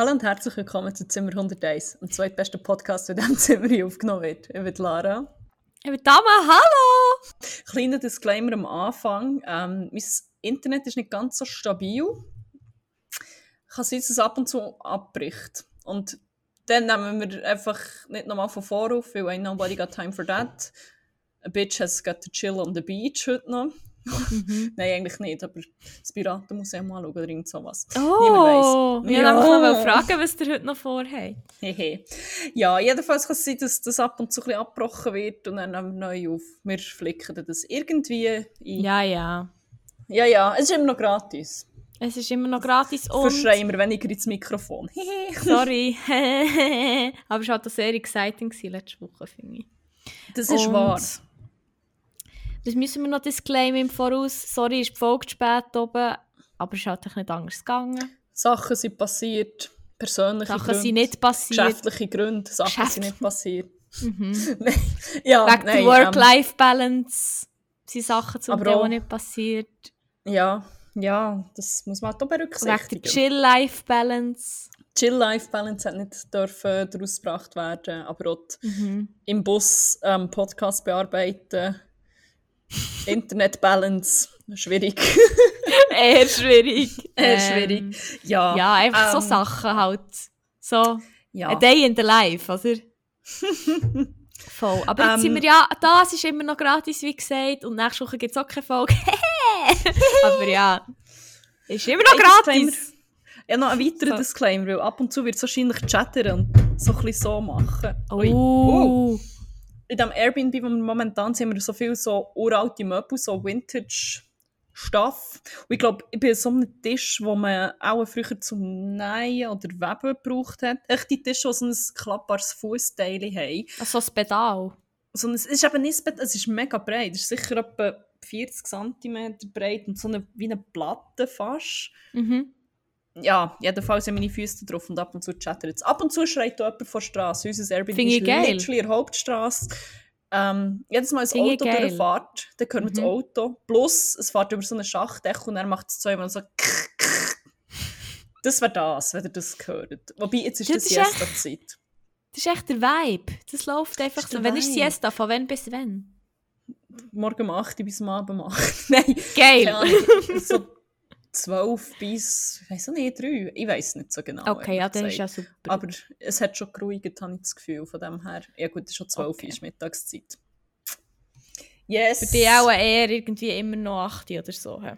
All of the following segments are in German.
Hallo und herzlich willkommen zu Zimmer 101, dem zweitbesten Podcast, der in diesem Zimmer hier aufgenommen wird. Ich bin Lara. Ich bin Dama, hallo! Kleiner Disclaimer am Anfang. Ähm, mein Internet ist nicht ganz so stabil. Kann sein, dass es ab und zu abbricht. Und dann nehmen wir einfach nicht nochmal von Vorruf, weil ain't nobody got time for that. A bitch has got to chill on the beach heute noch. Mhm. Nein, eigentlich nicht, aber das Piratenmuseum mal schauen oder irgend sowas. Oh, Niemand ich weiss. wollte noch fragen, was ihr heute noch vorhabt. Hehe. Ja, jedenfalls kann es sein, dass das ab und zu ein bisschen abgebrochen wird und dann nehmen wir neu auf. Wir flicken das irgendwie ein. Ja, ja. ja, ja, es ist immer noch gratis. Es ist immer noch gratis und... Verschreien wir weniger ins Mikrofon. Sorry. Aber es war halt auch sehr exciting letzte Woche, finde ich. das ist Und- wahr. Das müssen wir noch disclaimen im Voraus. Sorry, ist die Folge zu spät oben, aber es ist halt nicht anders gegangen. Sachen sind passiert, persönliche Sachen Gründe, sind nicht passiert. geschäftliche Gründe, Sachen Geschäft- sind nicht passiert. Mhm. Nein, ja, Wegen der nein, Work-Life-Balance sind Sachen zum Teil auch- nicht passiert. Ähm, ja, ja, das muss man auch Wegen der berücksichtigen. Chill-Life-Balance. Chill-Life-Balance hat nicht dürfen daraus gebracht werden, aber auch Mhm. im Bus ähm, Podcast bearbeiten. Internet-Balance, schwierig. Eher schwierig. Eher Ähm, schwierig. Ja, Ja, einfach so ähm, Sachen halt. So, Ja. a day in the life, oder? Voll. Aber jetzt Ähm, sind wir ja, das ist immer noch gratis, wie gesagt, und nächste Woche gibt es auch keine Folge. Aber ja, ist immer noch gratis. Ja, noch ein weiterer So. Disclaimer, weil ab und zu wird es wahrscheinlich chattern und so ein bisschen so machen. Ui. Oh. In dem Airbnb, wo wir momentan sind, haben wir so viel so uralte Möbel, so Vintage Stuff. Und ich glaube, ich bin an so einem Tisch, wo man auch früher zum Nähen oder Weben gebraucht hat. Echt die Tische, die so ein klappbares Fußteil haben. Also das Pedal. So ein, es ist eben nicht, das Bett, es ist mega breit. Es ist sicher etwa 40 cm breit und so eine, wie eine Platte fast. Mhm. Ja, jedenfalls sind meine Füße drauf und ab und zu chattert es. Ab und zu schreit auch jemand von der Straße. Unser Airbnb Finde ist geil. literally in der Hauptstraße. Ähm, jedes Mal ein Finde Auto durchfährt, dann hören wir das Mhm. Auto. Plus, es fährt über so einen Schachtdech und dann macht es zweimal so Das wäre das, wenn ihr das gehört. Wobei, jetzt ist Das das Siesta-Zeit. Das ist echt der Vibe. Das läuft einfach ist so. Wenn ist. Siesta? Von wann bis wann? Morgen um 8 Uhr bis am Abend um 8 Nein, Geil. So 12 bis, ich weiß nicht, 3. Ich weiß nicht so genau. Okay, ja, dann ist ja super. Aber es hat schon geruhigt, habe ich das Gefühl, von dem her. Ja gut, es ist schon 12 Uhr, Okay. ist Mittagszeit. Yes! Für dich auch eher irgendwie immer noch 8 oder so. hä?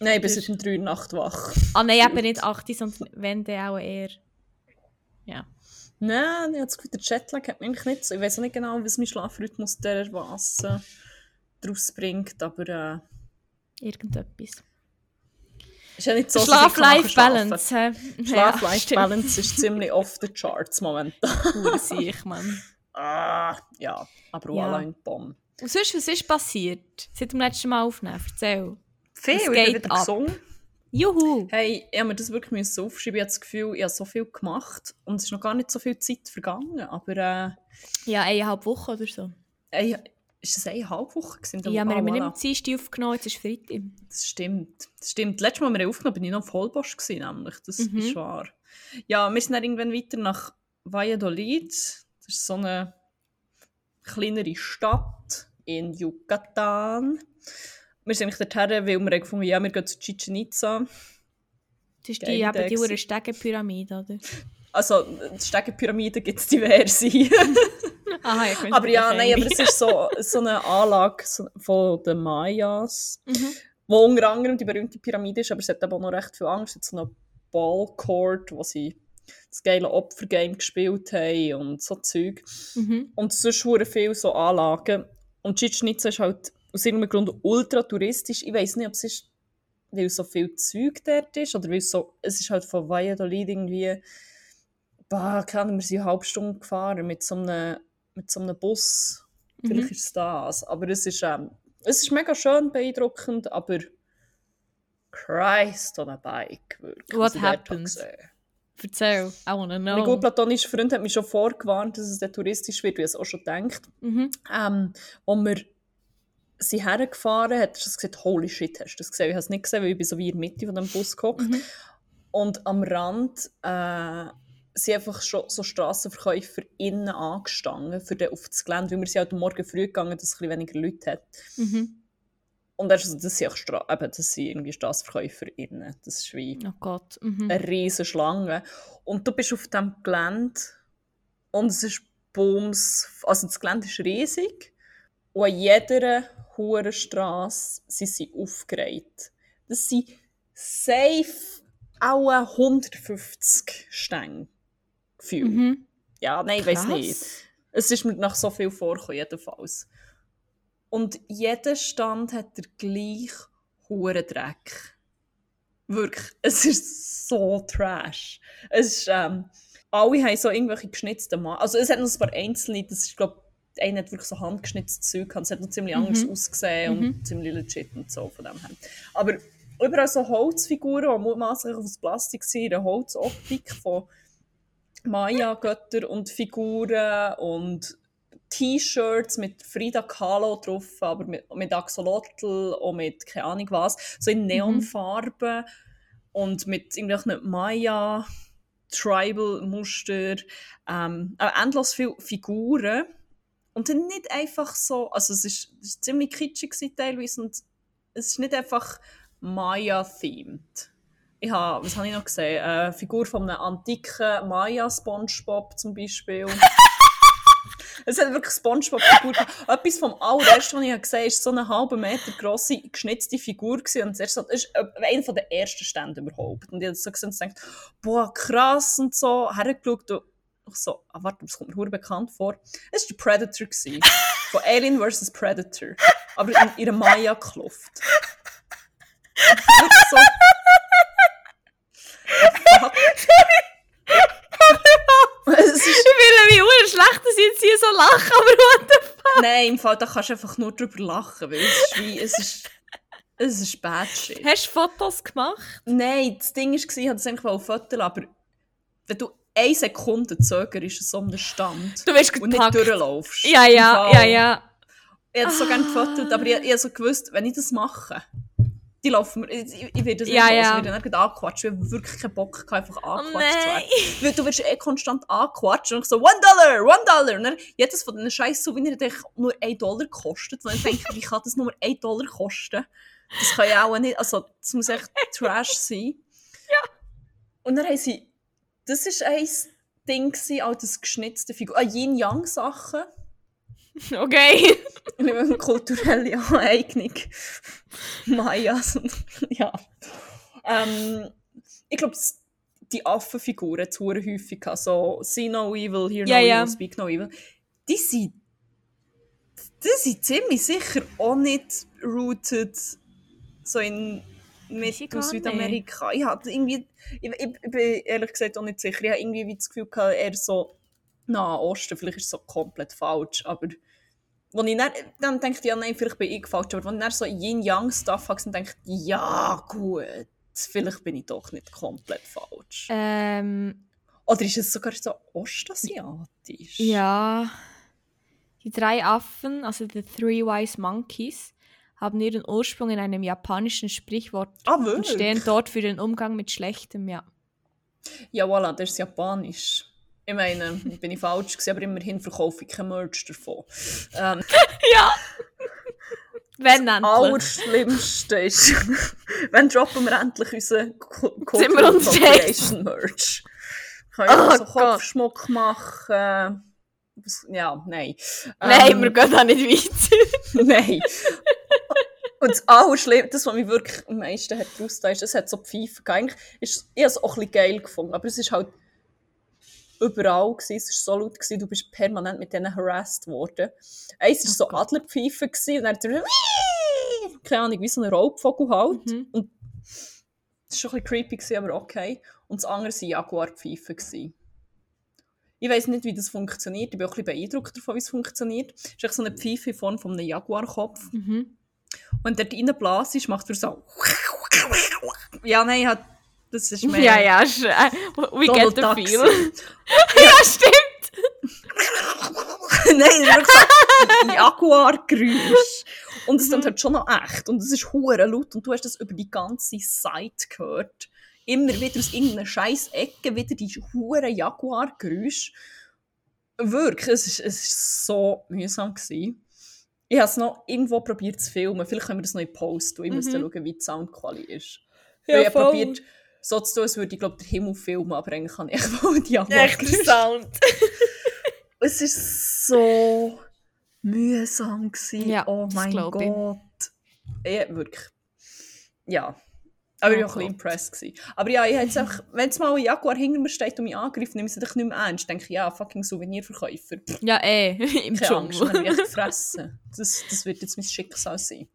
Nein, bis Das seit um 3 Uhr Nacht wach. Ah nein, eben nicht 8, sondern wenn dann auch eher. Ja. Nein, ich habe das Gefühl, der Jetlag hat mich eigentlich nicht so... Ich weiß auch nicht genau, was mein Schlafrhythmus dermassen daraus bringt, aber äh, Irgendetwas. Ist ja nicht so, ich. Schlaf-Life-Balance. Schlaf-Life-Balance ist ziemlich off the charts momentan. Cool, ich, Mann. Ah, ja, aber Ja. voilà, in Bomb. Und sonst, was ist passiert? Seit dem letzten Mal aufnehmen? Erzähl. Viel, Es ich geht wieder ab. gesungen. Juhu! Hey, ich habe mir das wirklich müssen aufschreiben. Ich habe das Gefühl, ich habe so viel gemacht und es ist noch gar nicht so viel Zeit vergangen. Aber äh, Ja, eineinhalb Wochen oder so. ey, ist das eine halbe Woche gewesen? Ja, wir haben nicht am Dienstag aufgenommen, jetzt ist Freitag. Das stimmt. Das stimmt. Letztes Mal, wir haben aufgenommen, bin ich noch Vollbosch gewesen, nämlich. Das Mhm. ist wahr. Ja, wir sind dann irgendwann weiter nach Valladolid. Das ist so eine kleinere Stadt in Yucatan. Wir sind eigentlich dorthin, weil wir gefunden haben, ja, wir gehen zu Chichen Itza. Das ist die, eben die Stegenpyramide, oder? Also, die Stegenpyramiden gibt es diverse. Aha, ich aber ja, nein, aber es ist so, so eine Anlage von den Mayas, Mhm. wo unter anderem die berühmte Pyramide ist, aber es hat auch noch recht viel Angst. Es hat so einen Ballcourt, wo sie das geile Opfergame gespielt haben und so Zeug. Mhm. Und sonst hure viel so Anlagen. Und Chichen Itza ist halt aus irgendeinem Grund ultra touristisch. Ich weiß nicht, ob es ist, weil so viel Zeug dort ist oder weil es so, es ist halt von Valladolid irgendwie, bah, keine wir sind eine halbe Stunde gefahren mit so einem, mit so einem Bus. Vielleicht Mhm. ist es das. Aber es ist, ähm, es ist mega schön, beeindruckend, aber Christ on a bike. Wirklich, What happens? Erzähl, I wanna know. Mein gut platonischer Freund hat mich schon vorgewarnt, dass es dann touristisch wird, wie er es auch schon denkt. Mhm. Ähm, als wir sind hergefahren, hat er gesagt, holy shit, hast du das gesehen? Ich habe es nicht gesehen, weil ich bin so wie in der Mitte von dem Bus gehockt. Mhm. Und am Rand äh, sind einfach schon so Strassenverkäufer innen angestanden für den, auf das Gelände, weil wir sind halt am Morgen früh gegangen, dass es ein bisschen weniger Leute hat. Mhm. Und das, ist- das sind auch Stra eben, das sind irgendwie Strassenverkäufer innen. Das ist wie Oh Gott. Mhm. eine riesige Schlange. Und du bist auf dem Gelände und es ist Bums, also das Gelände ist riesig und an jeder hohen Straße sind sie aufgereiht. Das sind safe auch 150 Stänge gefühlt. Mhm. Ja, nein, ich weiß nicht. Es ist mir nach so viel vorgekommen, jedenfalls. Und jeder Stand hat der gleich hohen Dreck. Wirklich, es ist so trash. Es ist, ähm, alle haben so irgendwelche geschnitzten Mann. Also es hat noch ein paar einzelne, das ist, glaube ich, einer hat wirklich so handgeschnitztes Zeug gehabt. Es hat noch ziemlich anders Mhm. ausgesehen Mhm. und ziemlich legit und so von dem her. Aber überall so Holzfiguren, die mutmaßlich aus Plastik sind, eine Holzoptik von Maya-Götter und Figuren und T-Shirts mit Frida Kahlo drauf, aber mit, mit Axolotl und mit keine Ahnung was, so in Neonfarben und mit irgendwelchen Maya Tribal-Muster, ähm, auch endlos viele Figuren und dann nicht einfach so, also es ist, es ist ziemlich kitschig teilweise und es ist nicht einfach Maya-themed. Ich habe, was habe ich noch gesehen? Eine Figur von einem antiken Maya-Spongebob zum Beispiel. es hat wirklich Spongebob-Figur. Etwas vom allerersten, was ich gesehen habe, ist so eine halbe Meter grosse, geschnitzte Figur gewesen. Und ist so, das ist einer von der ersten Stände überhaupt. Und ich habe so gesehen und gedacht, boah, krass und so, hergeschaut und ich so, ah, warte, das kommt mir bekannt vor. Es war der Predator. Gewesen, von Alien vs. Predator. Aber in ihrer Maya-Kluft. So... Fuck. es ist, Ich will wie ur schlecht, dass ich jetzt hier so lache, aber what the nein, im Fall, da kannst du einfach nur drüber lachen, weil es ist wie, es ist, es ist bad shit. Hast du Fotos gemacht? Nein, das Ding war, ich wollte es eigentlich auf Fotos, aber wenn du eine Sekunde zögerst, so einem Stand Du wirst und nicht durchlaufst. Ja, ja, ja, ja. Ich hätte es so gerne Ah. gefotet, aber ich, ich habe so gewusst, wenn ich das mache, die laufen mir, ich, ich, ich werde das Ja, nicht ja. los, ich werde angequatscht, ich habe wirklich keinen Bock, gehabt, einfach Oh angequatscht werden. Weil du wirst eh konstant angequatscht und ich so, one dollar, one dollar. Und dann, jedes von diesen scheiß Souvenirs hat nur 1 Dollar gekostet. Und dann denke ich, wie kann das nur 1 Dollar kosten? Das kann ja auch nicht, also das muss echt Trash sein. Ja. Und dann haben sie, das war ein Ding, gewesen, auch das geschnitzte Figur, ah, Yin-Yang-Sachen. Okay. Eine kulturelle Aneignung. Mayas. ja. Ähm, ich glaube, die Affenfiguren zu häufig so See no evil, hear no ja. evil, speak no evil. Die sind, die sind ziemlich sicher auch nicht rooted so in und Südamerika. Ich, hatte irgendwie, ich, ich, ich bin ehrlich gesagt auch nicht sicher. Ich habe irgendwie wie das Gefühl gehabt, eher so Nahen Osten. Vielleicht ist es so komplett falsch, aber wenn ich dann, dann denke ja nein, vielleicht bin ich falsch, aber wenn ich dann so Yin-Yang-Stuff habe, dann denke ich, ja gut, vielleicht bin ich doch nicht komplett falsch. Ähm, Oder ist es sogar so ostasiatisch? ja. Die drei Affen, also the Three Wise Monkeys, haben ihren Ursprung in einem japanischen Sprichwort Ah, und stehen dort für den Umgang mit Schlechtem, ja. Ja, voilà, das ist japanisch. Ich meine, bin ich falsch gewesen, aber immerhin verkaufe ich kein Merch davon. Ähm, Ja! Wenn endlich. Allerschlimmste ist, wenn droppen wir endlich unseren Co- Sind wir Cultural uns Appropriation Merch. Können wir Oh so. Kopfschmuck machen. Ja, nein. Nein, Ähm, wir gehen da nicht weiter. Nein. Und das Allerschlimmste, das, was mich wirklich am meisten hat rausgetan, ist, es hat so Pfeifen gegeben. Ich habe es auch ein bisschen geil gefunden, aber es ist halt überall gewesen, es war so laut gewesen, du bist permanent mit denen harassed worden. Eins war Oh so Gott. Adlerpfeifen gewesen, und dann hat er keine Ahnung, wie so ein Raubvogel halt. Mhm. Und das war schon ein bisschen creepy, gewesen, aber okay. Und das andere waren Jaguarpfeifen. gewesen. Ich weiß nicht, wie das funktioniert. Ich bin auch ein bisschen beeindruckt davon, wie es funktioniert. Es ist echt so eine Pfeife in Form von einem Jaguarkopf. Mhm. Und wenn der reinbläst, macht er so. Ja, nein, hat, das ist mehr. Ja, ja, äh, we Donald get the feel. gewesen. ja, stimmt. nein, wirklich Jaguar-Geräusch. Und es Mhm. halt schon noch echt. Und es ist hure laut. Und du hast das über die ganze Seite gehört. immer wieder aus irgendeiner scheiß Ecke wieder die hure Jaguar-Geräusche. Wirklich, es ist, es ist so mühsam gewesen. Ich habe es noch irgendwo probiert zu filmen. Vielleicht können wir das noch in Post tun. Ich muss dann schauen, wie die Soundqualität ist. Ja, Weil ich habe voll. probiert, so zu tun, als würde ich glaube den Himmel filmen, aber eigentlich kann ich echt wohl die Jaguar Echter Sound. Es ist so mühsam gewesen. Ja, oh mein ich. Gott. Ja, wirklich. Ja. Aber ich war Oh auch ein bisschen impressed. Gewesen. Aber ja, ich habe jetzt einfach, wenn jetzt mal ein Jaguar hinter mir steht und mich angreift, nehme ich es nicht mehr ernst. Denke ich, ja, fucking Souvenirverkäufer. Ja, eh, im Keine Angst, Dschungel. ich echt fressen. Das, das wird jetzt mein Schicksal sein.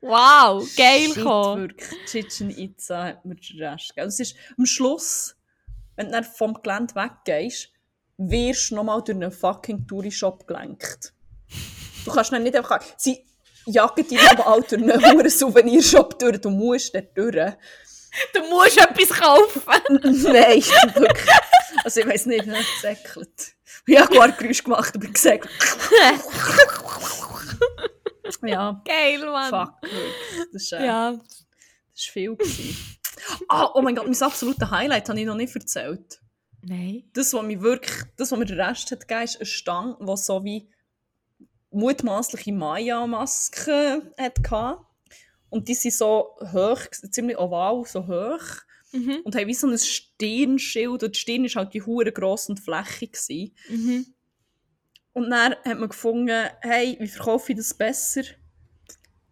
Wow, geil Shit, gekommen. wirklich. Chichen Itza hat mir den Rest gegeben. Es ist am Schluss, wenn du vom Gelände weggehst, wirst du nochmal durch einen fucking Touri-Shop gelenkt. Du kannst dann nicht einfach... Sie jagen dich nochmal durch einen verdammten Souvenirshop durch. Du musst dort durch. Du musst etwas kaufen. Nein, wirklich. Also ich weiß nicht, ich habe gesäckelt. Ich habe Geräusch gemacht, aber gesäckelt. ja, geil, Mann. fuck, wirklich. Das ist, äh, Ja. das ist viel. Gewesen. Ah, oh mein Gott, mein absolutes Highlight habe ich noch nicht erzählt. Nein. Das, was mir wirklich, das, was mir den Rest hat gegeben, ist eine Stange, die so wie mutmaßliche Maya-Masken hatte. Und die sind so hoch, ziemlich oval, so hoch. Mhm. Und haben wie so ein Stirnschild. Und die Stirn war halt die hure gross und flächig. Gewesen. Mhm. Und dann hat man gefunden, hey, wie verkaufe ich das besser?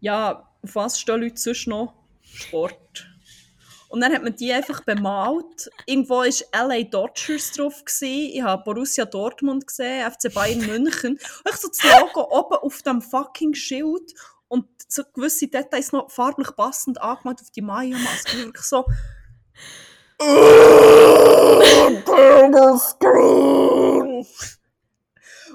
Ja, auf was stehen Leute sonst noch? Sport. Und dann hat man die einfach bemalt. Irgendwo war LA Dodgers drauf. Gewesen. Ich habe Borussia Dortmund gesehen, FC Bayern München. Ich so das Logo oben auf dem fucking Schild und so gewisse Details noch farblich passend angemalt auf die Maya-Maske. Ich wirklich so...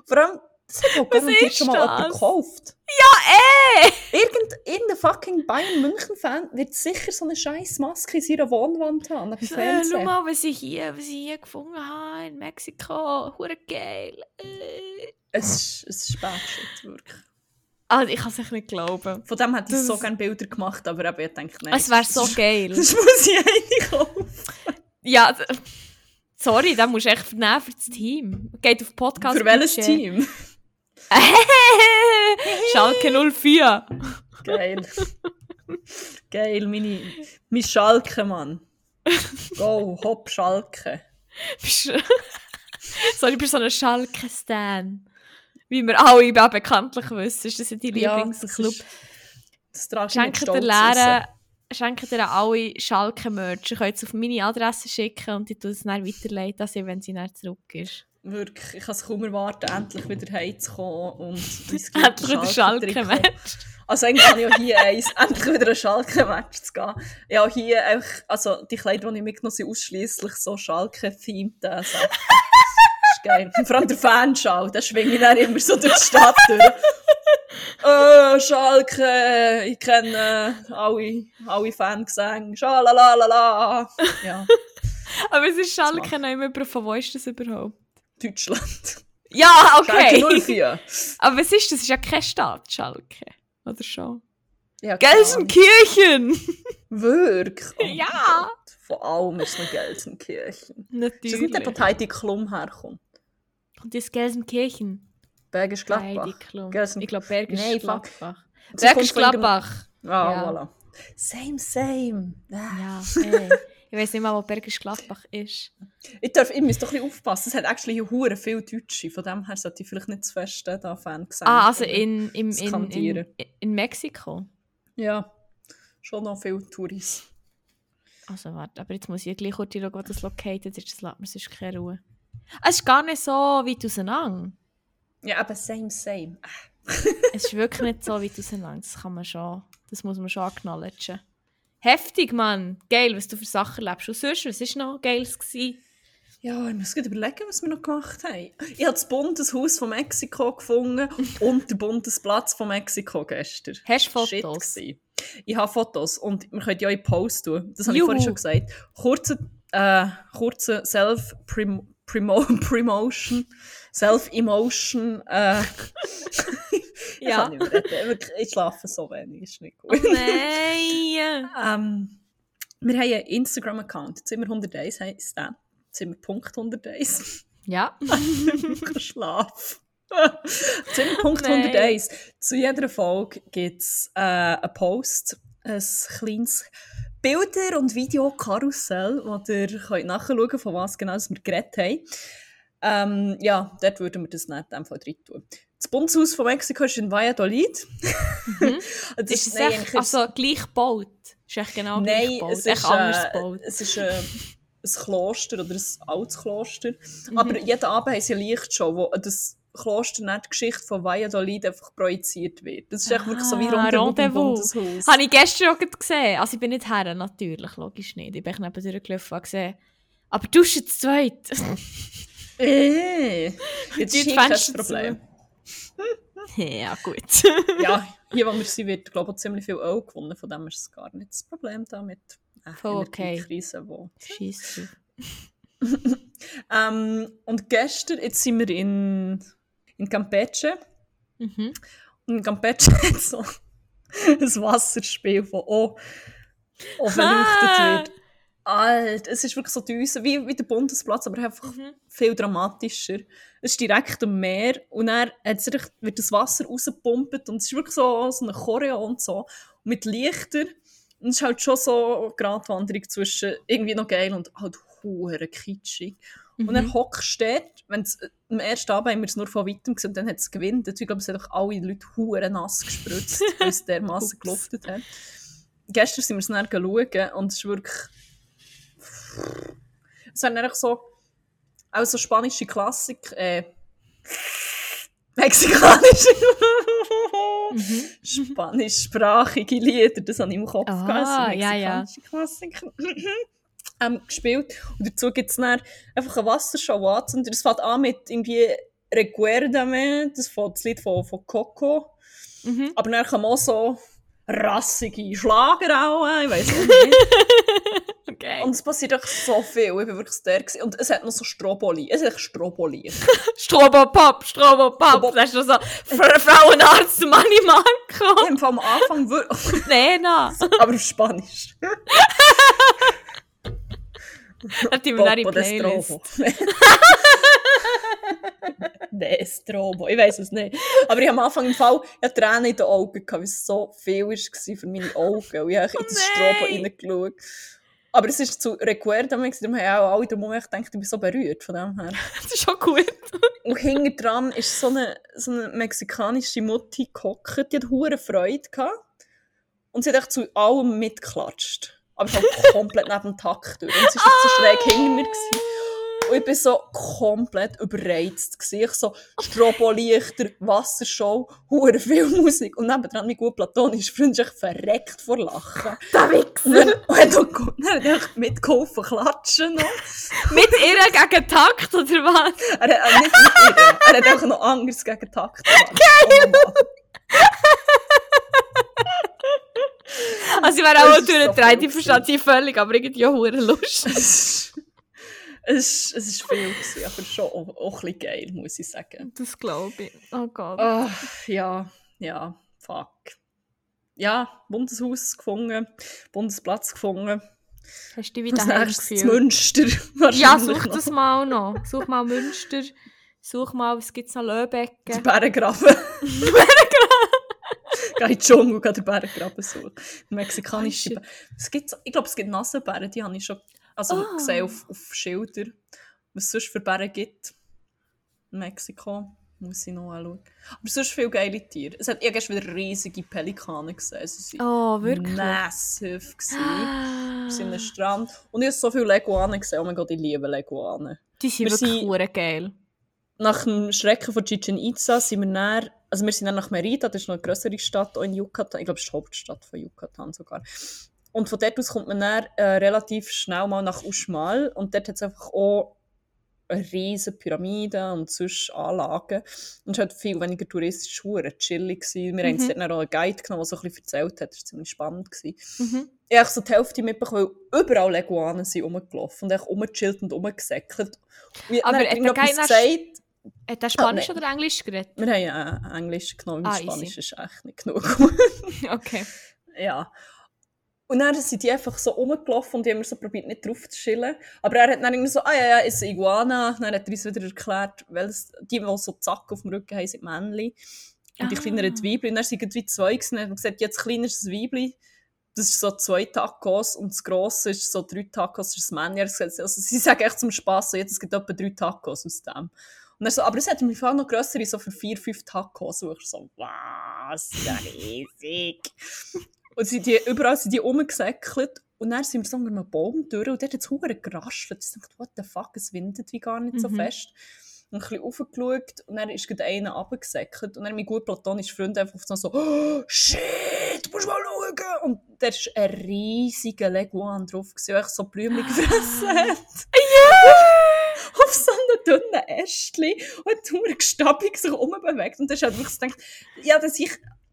Vor allem, das hat auch garantiert schon mal jemand das? gekauft. Ja, eh! Irgend, irgendein fucking Bayern München-Fan wird sicher so eine scheiß Maske in seiner Wohnwand haben, Äh, schau mal, was ich hier, was ich hier gefunden habe in Mexiko. Hure geil. Äh. Es ist, es ist Spätshit, wirklich. Also, ich kann es nicht glauben. Von dem hätte ich Das- so gerne Bilder gemacht, aber eben, ich denke, nein. Es wäre so das- geil. Das muss ich eigentlich kaufen. Ja, sorry, da musst du echt vernehmen für das Team. Geht auf Podcast. Für welches Budget. Team? Schalke 04. Geil. Geil, meine, mein Schalke, Mann. Go, hopp, Schalke. Sorry, ich bin so ein Schalke-Stan. Wie wir alle bekanntlich wissen, ist das ja dein Ja, Lieblingsclub. Das, ist, das trage ich mit Schenkt Stolz dir alle Schalke-Merch. Ihr könnt es auf meine Adresse schicken und ich tue es dann weiterleiten, also wenn sie dann zurück ist. Wirklich, ich kann es kaum erwarten, endlich wieder heimzukommen und Endlich wieder Schalke-Match. Also eigentlich kann ich auch hier eins, endlich wieder ein Schalke-Match zu gehen. Ja, hier also die Kleider, die ich mitgenommen habe, sind ausschliesslich so Schalke-themed. Also, ist geil. Und vor allem der Fanschal, den schwinge ich dann immer so durch die Stadt durch. Äh, Schalke, ich kenne äh, alle, alle Fangesänge. Schalalalala. Ja, Aber es ist Schalke noch immer, von wo ist das überhaupt? Deutschland. Ja, Schalke okay. 04. Aber was ist das? Ist ja keine Stadt, Schalke. Oder schon? Ja. Gelsenkirchen! Wirklich? Oh Ja. Gott. Von allem ist noch Gelsenkirchen. Ist das Natürlich. nicht der Partei, die Klum herkommt? Und das Gelsenkirchen. Bergisch Gladbach. Klum. Gelsen- Ich glaube, Bergisch Nein, fuck. Gladbach. Bergisch Gladbach. Ah, Ja. voilà. Same, same. Ah. Ja, ey. Ich weiß nicht mal, wo Bergisch Gladbach ist. Ich, darf, ich muss doch ein bisschen aufpassen. Es hat actually hure viele Deutsche. Von dem her sollte ich vielleicht nicht zu fest äh, da Fan sein. Ah, also in, im, in, in, in Mexiko. Ja, schon noch viele Touris. Also warte, aber jetzt muss ich gleich kurz schauen, wo das located ist. Das lässt mir sonst keine Ruhe. Es ist gar nicht so weit auseinander. Ja, aber same, same. Es ist wirklich nicht so weit auseinander. Das kann man schon, das muss man schon acknowledgen. Heftig, Mann. Geil, was du für Sachen lebst. Und sonst, was war noch Geiles? Gewesen? Ja, ich muss gut überlegen, was wir noch gemacht haben. Ich habe das Bundeshaus von Mexiko gefunden und den Bundesplatz von Mexiko gestern. Hast du Shit Fotos? gewesen. Ich habe Fotos und wir können ja auch in Post tun. Das habe ich Juhu. vorhin schon gesagt. Kurze, äh, kurze Self-Promotion, Self-Emotion. Äh, ich Ja. kann nicht mehr reden. Wirklich, Ich schlafe so wenig, ist nicht Oh nein! ähm, wir haben einen Instagram-Account, Zimmer 101 heisst der. Zimmer.101. 101. Ja. Schlaf. Zimmer.101. Nein. Zu jeder Folge gibt es äh, einen Post, ein kleines Bilder- und Videokarussell, wo ihr könnt nachschauen könnt, von was genau wir geredet haben. Ähm, ja, dort würden wir das nicht in dem Fall drin tun. Das Bundeshaus von Mexiko ist in Valladolid. Mhm. das Ist es nein, echt, ist- also gleich gebaut? Ist echt genau gleich Nein, gebaut? es ist, anders äh, gebaut? es ist äh, ein Kloster oder ein altes Kloster. Mhm. Aber jeden Abend haben sie Lichtshow, wo das Kloster nicht die Geschichte von Valladolid einfach projiziert wird. Das ist echt wirklich so wie Ah, beim Rendezvous. Bundeshaus. Habe ich gestern auch gesehen. Also ich bin nicht her, natürlich, logisch nicht. Ich bin neben durchgelaufen und gesehen. Aber du bist jetzt zweit. Äh, jetzt ist kein Fenster Problem. ja, gut. Ja, hier, wo wir sind, wird glaube ich, auch ziemlich viel Öl gewonnen. Von dem ist es gar nicht das Problem damit. Äh, Voll okay. Energiekrise, wo Scheiß drauf. Ähm, und gestern, jetzt sind wir in, in Campeche. Mhm. Und in Campeche hat so ein Wasserspiel, das auch, auch beleuchtet Ah. wird. Alt, es ist wirklich so düse, wie, wie der Bundesplatz, aber einfach Mhm. viel dramatischer. Es ist direkt am Meer und dann wird das Wasser rausgepumpt und es ist wirklich so, so eine Choreo und so. Und mit Lichtern. Und es ist halt schon so eine Gratwanderung zwischen irgendwie noch geil und halt hure kitschig. Und dann Mhm. hockst du dort, wenn es am ersten Abend haben wir es nur von weitem gesehen, und dann hat es gewinnt. Ich glaube, es doch alle Leute hure nass gespritzt, weil es dermassen geluftet hat. Gestern sind wir es dann schauen und es ist wirklich... Es waren eigentlich so... Auch so spanische Klassik... Äh, mexikanische... Mhm. spanischsprachige Lieder, das habe ich im Kopf Ah, gehabt, so ja, ja. Klassiker. Ähm, gespielt. Und dazu gibt es dann einfach eine Wassershow anzünden. Das fängt an mit irgendwie Recuerdame, das fängt das Lied von, von Coco. Mhm. Aber dann kommen auch so rassige Schlager auch, äh, ich weiß auch nicht. Okay. Und es passiert echt so viel, ich bin wirklich der gewesen. Und es hat noch so Stroboli, es ist echt Stroboli. Strobopop, Strobopop. Das ist doch so Fra- Frauenarzt Manni Marco. Ich habe am Anfang wirklich... Nena. aber auf Spanisch. De Playlist. Strobo. Nein, Strobo, ich weiß es nicht. Aber ich habe am Anfang im Fall ich Tränen in den Augen, gehabt, weil es so viel war für meine Augen. Und ich habe in das nein. Strobo reingeschaut. Aber es ist zu Recuerda, darum haben auch alle darum gedacht, ich bin so berührt von dem her. Das ist schon gut. Und hinten dran ist so eine, so eine mexikanische Mutti gehockt, die hat hure Freude gehabt. Und sie hat echt zu allem mitgeklatscht. Aber halt komplett neben dem Takt durch. Und sie war so schräg hinter mir. Gewesen. Und ich war so komplett überreizt. Gewesen. Ich so Strobolichter, Wassershow, hure viel Musik. Und nebendran mein gut platonischer Freund ist verreckt vor Lachen. Der dann, und hat er ge- dann hat mitgeholfen klatschen noch. Mit ihr gegen Takt, oder was? Er hat äh, nicht mit ihr. Er hat einfach noch anders gegen Takt. Geil! Also ich wäre auch durchgedreht, ich verstehe sie völlig, aber irgendwie auch hure Lust. es ist viel, gewesen, aber schon auch, auch ein bisschen geil, muss ich sagen. Das glaube ich. Oh Gott. Ah, ja, ja, fuck. Ja, Bundeshaus gefunden, Bundesplatz gefunden. Hast du dich wieder heimgefühlt? Münster. Ja, such noch. das mal noch. Such mal Münster. Such mal, was gibt es noch? Löbecken. Bärengraben. Geh in den Dschungel und geh den Bärengraben suchen. Mexikanische Oh, Bären. Es gibt, ich glaube, es gibt Nassenbären, die habe ich schon also Ah. gesehen auf, auf Schilder. Was es sonst für Bären gibt. In Mexiko. Muss ich noch anschauen. Aber sonst viele geile Tiere. Es hat, gestern wieder riesige Pelikane gesehen. Sie waren Oh, wirklich? massive. Ah. Wir sind am Strand. Und ich habe so viele Leguanen gesehen. Oh mein Gott, ich liebe Leguanen. Die sind Wir wirklich sind- geil. nach dem Schrecken von Chichen Itza sind wir näher, also wir sind dann nach Merida, das ist noch eine größere Stadt in Yucatan, ich glaube, es ist die Hauptstadt von Yucatan sogar. Und von dort aus kommt man dann äh, relativ schnell mal nach Uxmal und dort hat es einfach auch eine riesige Pyramide und sonst Anlagen. Und es ist halt viel weniger touristisch, hure chillig gewesen. Wir haben Mhm. dort dann auch einen Guide genommen, der so ein bisschen erzählt hat, das war ziemlich spannend. Gewesen. Mhm. Ich habe so die Hälfte mitbekommen, weil überall Leguanen sind rumgelaufen und echt rumgechillt und rumgesäckelt. Aber hat der Guide gesagt, Hat er Spanisch nein. oder Englisch geredet? wir haben äh, Englisch genommen, Ah, ah, easy. Spanisch ist echt nicht genug. Okay. ja. Und dann sind die einfach so rumgelaufen und die haben so probiert, nicht drauf zu chillen. Aber er hat dann irgendwie so, ah ja, ja, ist eine Iguana. Dann hat er uns wieder erklärt, weil es, die, die so Zack auf dem Rücken haben, sind Männchen. Und die Ah. kleineren die Weibli. Und dann sind wie zwei gewesen. Und hat gesagt, jetzt kleiner ist das Weibli. Das ist so zwei Tacos und das grosse ist so drei Tacos, das ist das Männchen. Er Also sie sagen echt zum Spass, so, jetzt es gibt etwa drei Tacos aus dem. Und er so, aber es hat im Fall noch grössere, so für vier, fünf Tacos. Und ich so, was, ja riesig. und sind die, überall sind die rumgesäckelt. Und dann sind wir so unter einem Baum durch und dort hat es verdammt geraschelt. Ich dachte, what the fuck, es windet wie gar nicht so Mhm. fest. Und ein bisschen raufgeschaut und dann ist gerade einer runtergesäckelt. Und dann mein gut platonischer Freund einfach so, so oh, shit, du musst mal schauen. Und da war ein riesiger Leguan drauf, der so Blümchen gefressen hat. Auf so einem dünnen Ästchen. Und gestabig sich rumbewegt. Und dann ist halt wirklich so gedacht, ja, dass ich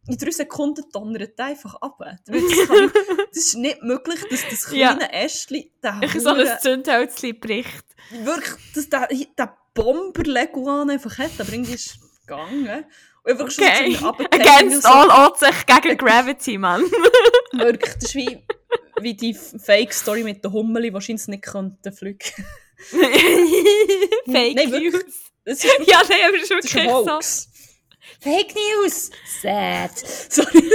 in drei Sekunden donnert der einfach ab. Das, kann, das ist nicht möglich, dass das Ja. kleine Ästchen, der Ich so ein Zündhölzchen bricht. wirklich, dass der, der Bomber-Leguan einfach hat, aber irgendwie ist gegangen. Und einfach schon Okay. runtergefallen, Against so, all odds gegen Gravity, Mann. Wirklich, das ist wie, wie die Fake-Story mit den Hummeln, die wahrscheinlich nicht könnten fliegen. Fake wirklich. News. Ja, nein, aber das ist das ist wirklich so. Fake News! Sad. Sorry.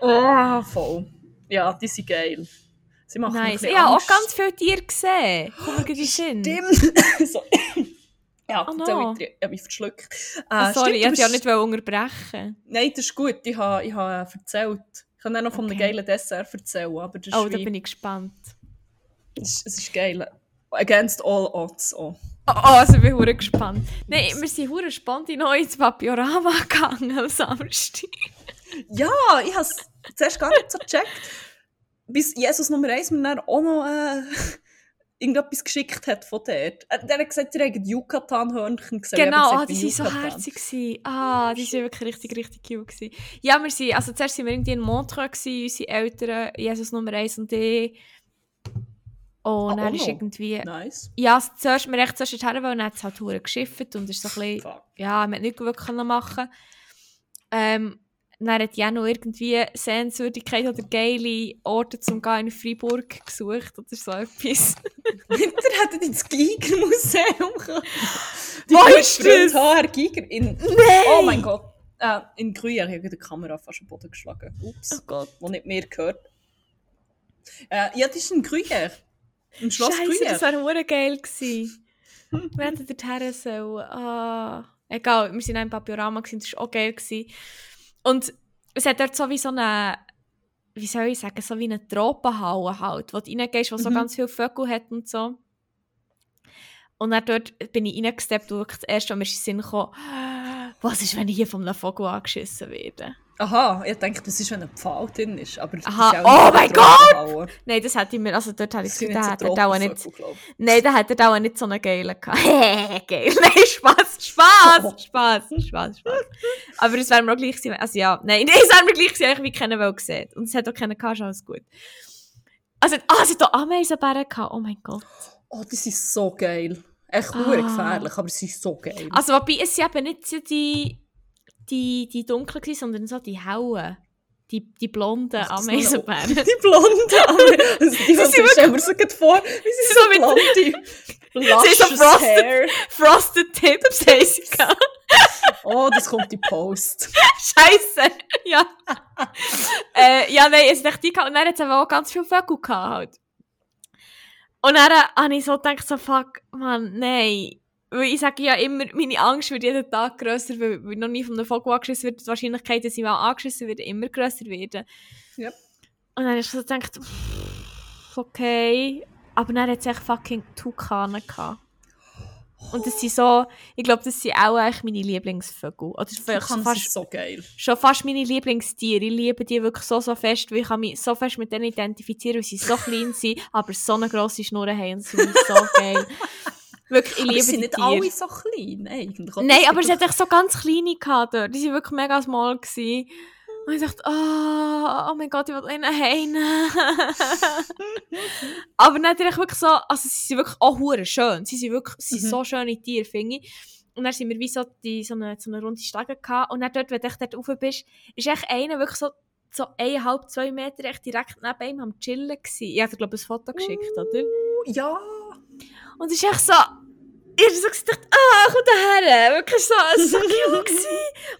oh, voll. Ja, die sind geil. Sie machen Nice. Ich habe auch ganz viele Tiere gesehen. Den Sinn. Stimmt. so. Ja, Oh no. ich, ich habe mich verschluckt. Äh, Ah, sorry, ich stimmt, wollte du ja nicht unterbrechen. Nein, das ist gut. Ich habe, ich habe äh, erzählt. Ich kann auch noch von einem Okay. geilen Dessert erzählen, aber das Oh, da bin ich gespannt. Es es ist geil. Against all odds. Oh. Oh, also ich bin hure gespannt. Nein, wir sind hure gespannt in neu ins Papiorama gegangen am Samstag. Ja, ich habe es zuerst gar nicht so gecheckt. Bis Jesus Nummer 1 mir dann auch noch äh, irgendetwas geschickt hat von dort. Äh, Der hat gesagt, ihr habt Yucatan-Hörnchen gesehen. Genau, ah, die waren so herzig. gewesen. Ah, die waren wirklich richtig, richtig cute. Gewesen. Ja, wir sind, also zuerst waren wir irgendwie in Montreux, gewesen, unsere Eltern, Jesus Nummer 1 und ich. Und Ah, dann auch ist noch? irgendwie... Nice. Ja, zuerst, wir echt zuerst dorthin wollen, dann hat es halt hure geschifft und ist so ein bisschen... Fuck. Ja, man hat nicht wirklich können machen ähm, Dann hat Jano irgendwie Sehenswürdigkeit oder geile Orte zum Gehen in Freiburg gesucht oder so etwas. Winter hätte ins Giger-Museum können. Die Wo ist das? HR Giger in... Nein! Oh mein Gott. Äh, in Gruyère. Ich habe die Kamera fast am Boden geschlagen. Ups. Oh Gott. Wo nicht mehr gehört. Äh, ja, das ist in Gruyère. Im Schloss Scheiße, das wäre hure geil wir hätten dorthin sollen. Ah. Egal, wir waren auch im Papiorama, gewesen, das war auch geil. Gewesen. Und es hat dort so wie so eine, wie soll ich sagen, so wie eine Tropenhalle halt, wo du reingehst, wo so Mhm. ganz viele Vögel hat und so. Und dann dort bin ich reingesteppt und wirklich das erste, was mir in den Sinn kam, was ist, wenn ich hier von einem Vogel angeschissen werde? Aha, ich denke, das ist, wenn ein Pfahl drin ist. Aber das Aha, ist oh mein Tropenhalle. Nein, das hätte ich mir, also dort hätte ich Das das sind Gefühl, nicht der so hätte auch nicht. Nein, der hätte auch nicht so einen geilen gehabt. Geil. Nein, Spaß, Spaß, Spaß, Spaß, Spaß. Aber es wäre mir auch gleich gewesen. Also ja, nein, es wäre mir gleich gewesen, wie keiner will gesehen. Und es hat auch keinen gehabt, ist alles gut. Also, ah, es hat auch Ameisenbären gehabt. Oh mein Gott. Oh, die sind so geil. Echt Ah. gefährlich, aber sie sind so geil. Also, wobei, es eben nicht so die, die, die dunklen gewesen, sondern so die hellen. Die, die blonden Ameisenbären. Die blonden Ameisenbären. Die Sie sind wir so vor, wie sie So so mit- blonde, sind so luscious frosted. Hair. Frosted Tips haben sie. Oh, das kommt in Post. Scheiße! Ja. äh, ja, nein, es ist echt die gehabt. Und dann hat es aber auch ganz viele Vögel gehabt. Halt. Und dann habe ich so gedacht, so, fuck, Mann, nein. Weil ich sage ja immer, meine Angst wird jeden Tag grösser, weil, weil noch nie von einem Vogel angeschissen wird. Die Wahrscheinlichkeit, dass ich mal angeschissen werde, immer grösser werden. Yep. Und dann habe ich so gedacht, okay. Aber dann hat es echt fucking Tukanen gehabt. Und das sind so, ich glaube, das sind auch eigentlich meine Lieblingsvögel. Oder Kann fast sie so geil. schon fast meine Lieblingstiere. Ich liebe die wirklich so, so fest, weil ich kann mich so fest mit denen identifizieren, weil sie so klein sind, aber so eine grosse Schnur haben und sie sind so geil. Wirklich, ich Aber liebe sie sind nicht Tiere. alle so klein, eigentlich. Nein, Es aber sie hat echt so ganz kleine gehabt dort. Die waren wirklich mega small. Gewesen. Und ich dachte, oh, oh mein Gott, ich will ihnen heimnehmen. aber dann hatte ich wirklich so, also sie sind wirklich auch hure schön. Sie sind wirklich sie sind Mhm. so schöne Tiere, finde ich. Und dann sind wir wie so, die, so, eine, so eine runde Stege gehabt. Und dann dort, wenn du dort rauf bist, ist echt einer wirklich so so eineinhalb, zwei Meter echt direkt neben ihm am Chillen gewesen. Ich hatte, glaube ich, ein Foto geschickt, oder? Ja. Und es ist echt so... Ich habe so gedacht, ah, komm daher. Wirklich so, so cute. gewesen.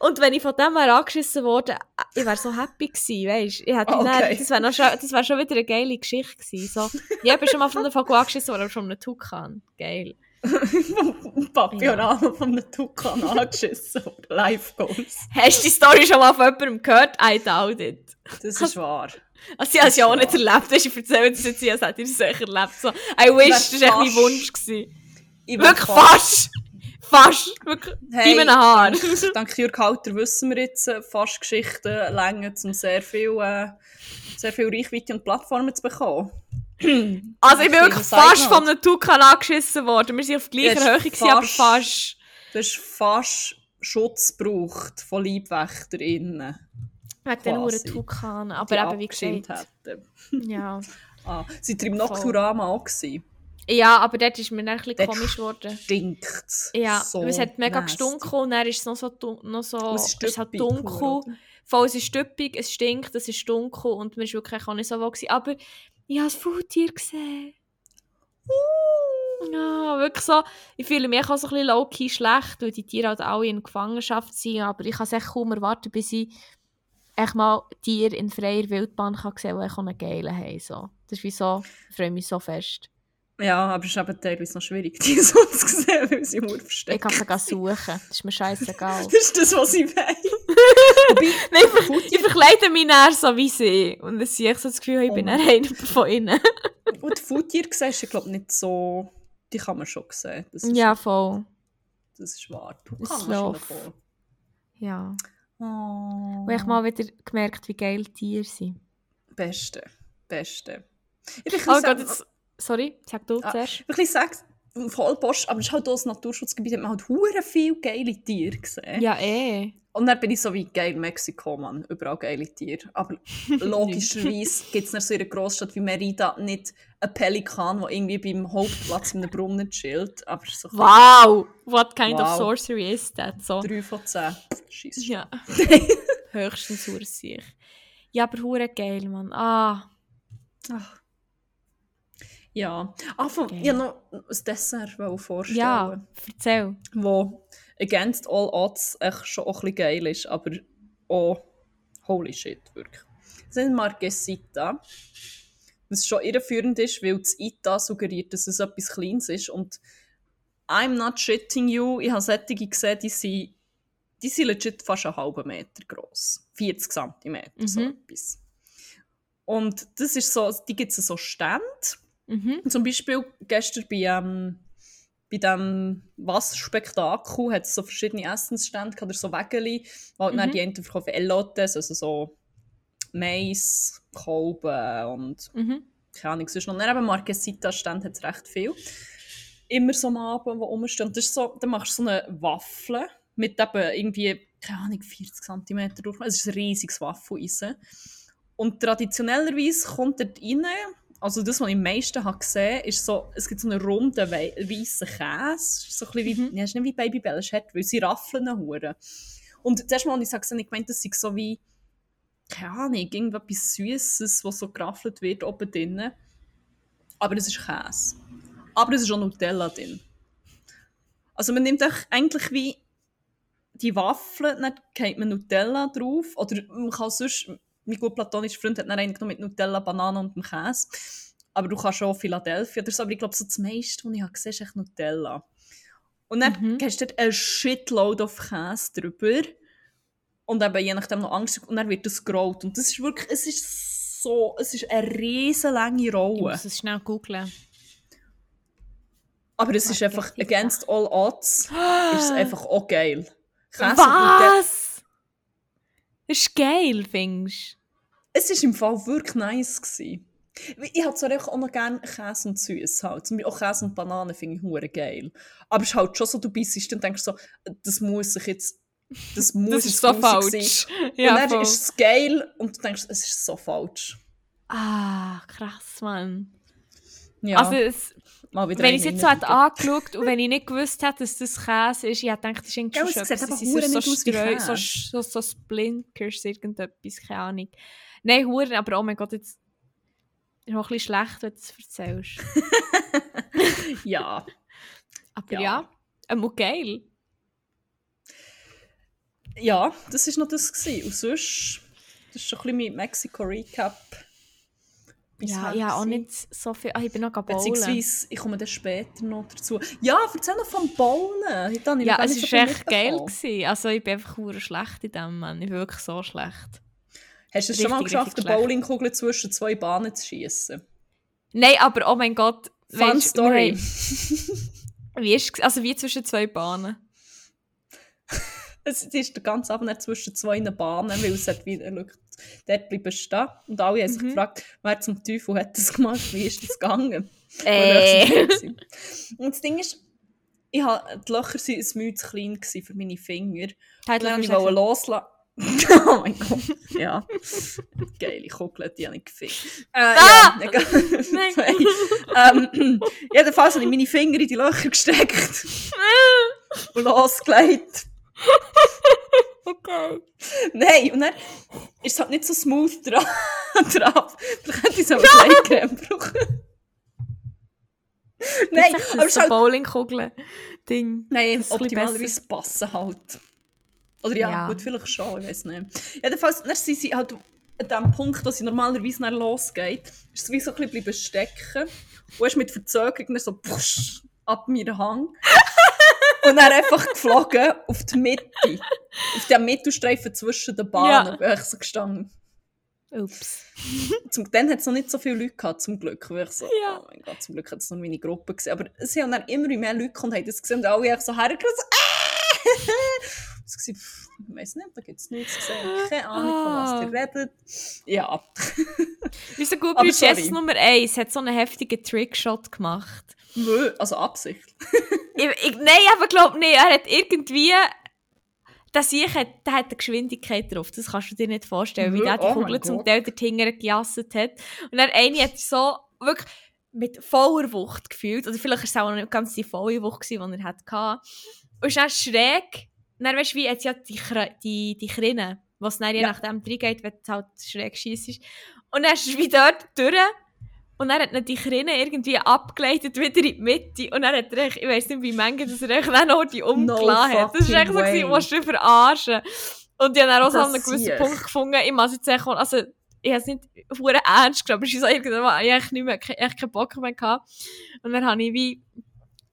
Und wenn ich von dem wäre angeschissen worden, ich wäre so happy gewesen, weißt du? Okay. Das wäre schon, das wär schon wieder eine geile Geschichte gewesen. So, ich bin schon mal von einem Vogel angeschissen worden, aber schon einem Tukan. Geil. Papi Ja. und Anna von einem Tukan angeschissen. Live Goals. Hast du die Story schon mal von jemandem gehört? I doubt it. Das ist wahr. Also, ich habe es ja auch nicht erlebt. Hast du erzählt, dass jetzt, als hätte ich es erlebt. So, I wish, das war fast- Wunsch. Gewesen. Ich Wirklich fast. Fast. Wirklich. Hey, einem Haar. dank, dank Jürg Halter wissen wir jetzt äh, fast Geschichten länger, um sehr viel, äh, sehr viel Reichweite und Plattformen zu bekommen. Also, ich bin wirklich fast von einem Tukan angeschissen worden. Wir waren auf gleicher Höhe, gewesen, aber fast- fast. Du hast fast Schutz gebraucht von LeibwächterInnen. Wegen den Quasi. Uhren Tukan. Aber die eben, wie gesagt. Ja. Ah, seid ihr im Nocturama auch gewesen? Ja, aber dort ist mir dann ein bisschen Dort komisch geworden. Stinkt Ja, so es hat mega nasty. gestunken und dann ist es noch so, noch so es es ist ist halt dunkel. Voll, es ist stüppig, es stinkt, es ist dunkel und man ist wirklich auch nicht so wohl gewesen. Aber ich habe das Faultier gesehen. Ja, wirklich so. Ich fühle mich auch so ein bisschen low-key schlecht, weil die Tiere halt alle in Gefangenschaft sind. Aber ich kann es echt kaum erwarten, bis ich echt mal Tiere in freier Wildbahn kann sehen kann, die einen geilen haben. So. Das ist wie so, ich freue mich so fest. Ja, aber es ist eben teilweise noch schwierig, die so zu sehen, weil sie nur Ich verstecken. kann sie gehen suchen. Das ist mir scheißegal. Das ist das, was ich will. Nein, ich, ich verkleide mich dann so wie sie. Und dann sehe ich so das Gefühl, ich bin Oh einer von ihnen. Und die Faultiere siehst du, glaube nicht so... Die kann man schon sehen. Ja, voll. Das ist wahr. Du kannst schon Ja. Oh. Und ich habe mal wieder gemerkt, wie geil Tiere sind. Beste. Beste. Ich bin Oh Gott, jetzt... Sorry, sag du Ah, zuerst. ich bin ein bisschen sagt, voll Post, aber es ist halt auch ein Naturschutzgebiet, hat man halt hure geile Tiere gesehen. Ja, eh. Und dann bin ich so wie geil Mexiko, Mann. Überall geile Tiere. Aber logischerweise gibt es in so einer Großstadt wie Merida nicht einen Pelikan, der irgendwie beim Hauptplatz in einem Brunnen chillt. Aber so Wow! What kind of Wow. sorcery is that? So. bisschen 3 von 10. Scheiße. Ja. Höchstens Ursicht. Ja, aber hure geil, Mann. Ah. Ach. Ja. Ah, von, Geil. ich wollte noch ein Dessert vorstellen. Ja, erzähl. wo against all odds echt schon auch ein bisschen geil ist, aber auch holy shit, wirklich. Das sind Marquesita. Was schon irreführend ist, weil das Ita suggeriert, dass es etwas Kleines ist und I'm not shitting you, ich habe solche gesehen, die sind, die sind legit fast einen halben Meter gross. 40 cm, so Mhm. etwas. Und das ist so, die gibt es so Stände, Mhm. zum Beispiel gestern bei, ähm, bei diesem Was-Spektakel hat es so verschiedene Essensstände oder so Wägeli, wo halt dann Mhm. die einen verkaufen Elotes, also so Mais, Kolben und Mhm. keine Ahnung, sonst noch. Dann eben Marquesita-Stände hat es recht viel. Immer so am Abend, wo rumstehen. Und Das ist so, dann machst du so eine Waffel mit eben irgendwie, keine Ahnung, 40 cm Durchmesser. Es ist ein riesiges Waffeleisen. Und traditionellerweise kommt dort rein, also das, was ich am meisten habe gesehen ist so, es gibt so einen runden, wei- weißen Käse. So ein bisschen wie, es ist nicht wie Babybel, es hart, weil sie raffeln hure. Und das erste Mal, als ich es gesehen habe, ich gemeint, das sei so wie, keine Ahnung, irgendetwas Süßes, was so geraffelt wird oben drinnen. Aber es ist Käse. Aber es ist auch Nutella drin. Also man nimmt eigentlich wie die Waffeln, dann geht man Nutella drauf. Oder man kann sonst, mein gut platonischer Freund hat dann eigentlich noch mit Nutella, Banane und dem Käse. Aber du kannst auch Philadelphia oder so. Aber ich glaube, so das meiste, was ich habe gesehen, ist echt Nutella. Und dann Mhm. hast du ein Shitload of Käse drüber. Und eben je nachdem noch Angst. Und dann wird das gerollt. Und das ist wirklich, es ist so, es ist eine riesen lange Ich Rolle. muss es schnell googlen. Aber es ist einfach, against all odds, ist es einfach auch geil. Käse Was? Das ist geil, findest Es war im Fall wirklich nice. Gewesen. Ich habe zwar auch noch gerne Käse und Süß halt. Zum Beispiel auch Käse und Bananen finde ich hure geil. Aber es ist halt schon so, du bist und denkst so, das muss ich jetzt, das muss Das ist so falsch. und Ja, dann voll. ist es geil und du denkst, es ist so falsch. Ah, krass, Mann. Ja, Also, es, mal wieder wenn ich es jetzt so hätte angeschaut und wenn ich nicht gewusst hätte, dass das Käse ist, ich hätte gedacht, das ist irgendwie schon es etwas, das hure so, wie Streu- so, so, so Splinkers, irgendetwas, keine Ahnung. Nein, Huren, aber oh mein Gott, jetzt ist auch ein bisschen schlecht, wenn du es erzählst. Ja, Aber Ja. ja, ähm, geil. ja, das war noch das. Gewesen. Und sonst, das ist schon ein bisschen mein Mexiko-Recap. Ja, ja, auch nicht so viel. Ah, ich bin noch bowlen. Beziehungsweise, ich komme dann später noch dazu. Ja, erzähl noch vom Bowlen. Habe ich Ja, es so war viel echt geil. Gewesen. Also ich bin einfach schlecht in dem, Mann. Ich bin wirklich so schlecht. Hast du es schon mal geschafft, eine. Bowlingkugel zwischen zwei Bahnen zu schießen? Nein, aber oh mein Gott. Fun weisst, Story. Wie ist? Also wie zwischen zwei Bahnen. Es ist der ganze Abend nicht zwischen zwei Bahnen, weil es hat wieder schau, dort bleiben stehen. Und alle haben sich Mhm. gefragt, wer zum Teufel hat das gemacht, wie ist das gegangen? Äh. Und das Ding ist, ich hab, die Löcher waren ein Mühe zu klein für meine Finger. Hat Und Löcher wollte ich loslassen. oh mein Gott, ja. Geile Kugel, die habe ich gefickt. Äh, Ah! ja. Nein. Ähm, jedenfalls habe ich meine Finger in die Löcher gesteckt und losgelegt. Okay. Nein, und dann ist es halt nicht so smooth dran. drauf. Vielleicht hätte ich so eine Kleidcreme brauchen. Nein, aber es ist halt... Bowlingkugeln-Ding. Nein, das ist ein bisschen optimalerweise passen halt. Oder ja, Ja. gut, vielleicht schon, ich weiß nicht. Jedenfalls, dann sind sie halt an dem Punkt, wo sie normalerweise dann losgeht, ist es wie so ein bisschen stecken. Und ist mit Verzögerung dann so pfusch, ab mir Hang. Und dann einfach geflogen auf die Mitte. Auf den Mittelstreifen zwischen den Bahnen. Ja. Bin ich so gestanden. Ups. Zum, dann hat es noch nicht so viele Leute gehabt, zum Glück. Weil ich so, Ja. oh mein Gott, zum Glück hat es nur meine Gruppe gesehen. Aber es haben dann immer mehr Leute gekommen und haben das gesehen und alle so hergerissen. So, ah! Pff, ich weiß nicht, da gibt es nichts zu sehen. Keine Ahnung, von was Ah. ihr redet. Ja. Unser Gubri sorry. Jess Nummer 1 hat so einen heftigen Trickshot gemacht. Nö, Also Absicht. Ich, ich, nein, aber glaub nicht. Er hat irgendwie. Der Sieg hat, der hat eine Geschwindigkeit drauf. Das kannst du dir nicht vorstellen, wie Nö, der die oh Kugel zum. Teil dort hinten gejasset hat. Und dann eine hat so wirklich mit voller Wucht gefühlt. Oder vielleicht war es auch noch nicht ganz die volle Wucht, die er hatte. Und dann schräg. Und dann weißt du, wie jetzt ja die, die, die Krinne, was dann je Ja. nachdem reingeht, wenn du halt schräg schießt. Und dann ist es wie dort durch. Und dann hat er die Krinne irgendwie abgeleitet, wieder in die Mitte. Und dann hat er, echt- ich weiß nicht, wie manche das er echt noch die umgelassen hat. Das war echt so, gewesen, was du verarschen. Und ich habe dann auch so an einem gewissen ich. Punkt gefunden, ich muss jetzt sagen, also, ich habe es nicht ernst genommen, aber es ist so irgendwann, ich habe echt nicht mehr, echt keinen Bock mehr gehabt. Und dann habe ich wie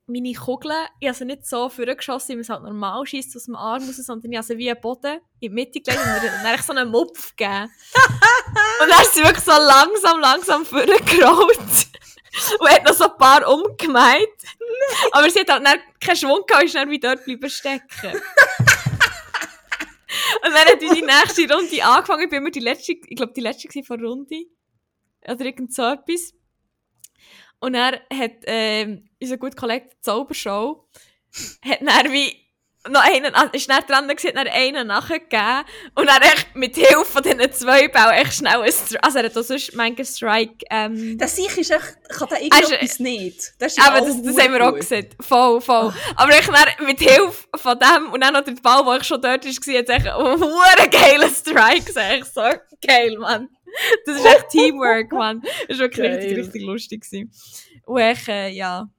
meine Kugeln, ich habe sie nicht so vorgeschossen, wie man es halt normal schießt aus dem Arm raus, sondern ich habe sie wie einen Boden in die Mitte gelegt und dann, habe ich so einen Mupf gegeben. und dann ist sie wirklich so langsam, langsam vorgerollt. Und hat noch so ein paar umgemeint. Aber sie hat halt dann keinen Schwung gehabt, ist dann wie dort bleiben stecken. Und dann hat die nächste Runde angefangen. Ich bin immer die letzte, ich glaube, die letzte war von Runde. Oder irgend so etwas. Und er hat, ähm, unser guter Kollege, Zaubershow, hat dann wie noch einen, also ist dann dran gewesen, hat dann einen nachgegeben. Und dann echt mit Hilfe von diesen zwei Bällen echt schnell ein Strike, also er hat auch sonst manchmal Strike, ähm, Der Sieg ist echt, kann Er irgendetwas ist- nicht. Das ist aber das, das haben wir auch gut. gesehen. Voll, voll. Aber ich dann mit Hilfe von dem und dann noch der Ball, der ich schon dort war, hat echt einen geilen Strike. Das ist echt so geil, Mann. Das ist echt Teamwork, Mann. Das war wirklich richtig, Geil. richtig lustig. Gewesen. Und ich, äh, ja,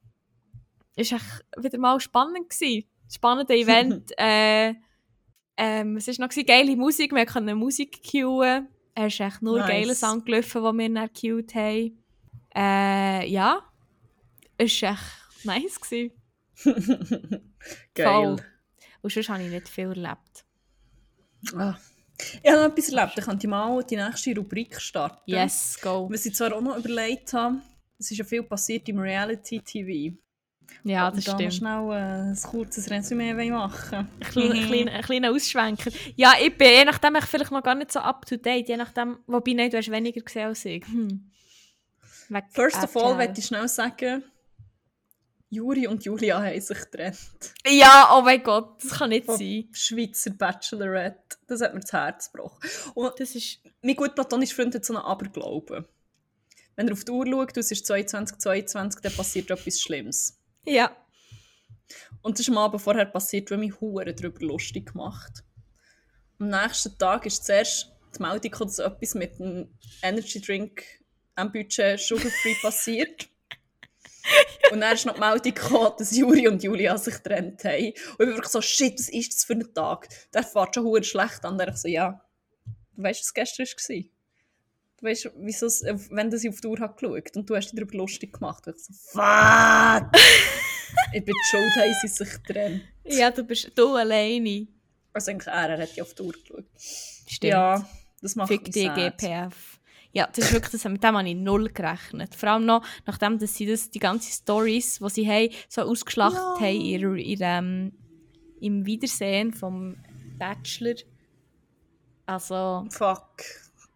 ist echt wieder mal spannend gewesen. Spannender Event. äh, ähm, es war noch gewesen, geile Musik, wir konnten Musik cueen. Er ist echt nur Nice. geile Songs gelaufen, die wir dann gecued haben. Äh, ja. Es war echt nice. Gewesen. Geil. Voll. Und sonst habe ich nicht viel erlebt. Ah. Ich habe noch etwas erlebt. Ich könnte mal die nächste Rubrik starten. Yes, go. Was ich zwar auch noch überlegt habe, es ist ja viel passiert im Reality-TV. Ja, das stimmt. schnell äh, ein kurzes Resümee machen Ein kleiner, ein kleiner, ein kleiner Ausschwenker. Ja, ich bin je nachdem ich vielleicht noch gar nicht so up to date. Je nachdem, wobei nicht, du hast weniger gesehen als ich. Hm. First of all, möchte ich schnell sagen, Juri und Julia haben sich getrennt. Ja, oh mein Gott, das kann nicht Von sein. Schweizer Bachelorette. Das hat mir das Herz gebrochen. Und Das ist. mein gut platonischer Freund hat so einen Aberglauben. wenn er auf die Uhr schaut, es ist 22, 22, dann passiert etwas Schlimmes. Ja. Und das ist am Abend vorher passiert, weil mich Huren darüber lustig gemacht. Am nächsten Tag ist zuerst die Meldung dass etwas mit einem Energy Drink am Budget Sugar Free passiert. Und dann ist noch die Meldung gekommen, dass Juri und Julia sich getrennt haben. Und ich bin wirklich so, shit, was ist das für ein Tag? Der fährt schon hure schlecht an. Und ich so, ja, du weißt, was gestern war? Du weißt, wieso es, wenn sie auf die Uhr hat geschaut und du hast dich darüber lustig gemacht. Und ich so, fuck! ich bin schuld, haben sie sich getrennt. Ja, du bist du alleine. Also eigentlich er, er hat ja auf die Uhr geschaut. Stimmt. Ja, das macht Fick mich die sad. GPF. Ja, das ist wirklich, das, mit dem habe ich null gerechnet. Vor allem noch, nachdem dass sie das, die ganzen Stories, die sie haben, so ausgeschlachtet Ja. haben ihrer- in, ähm, im Wiedersehen vom Bachelor. Also, Fuck.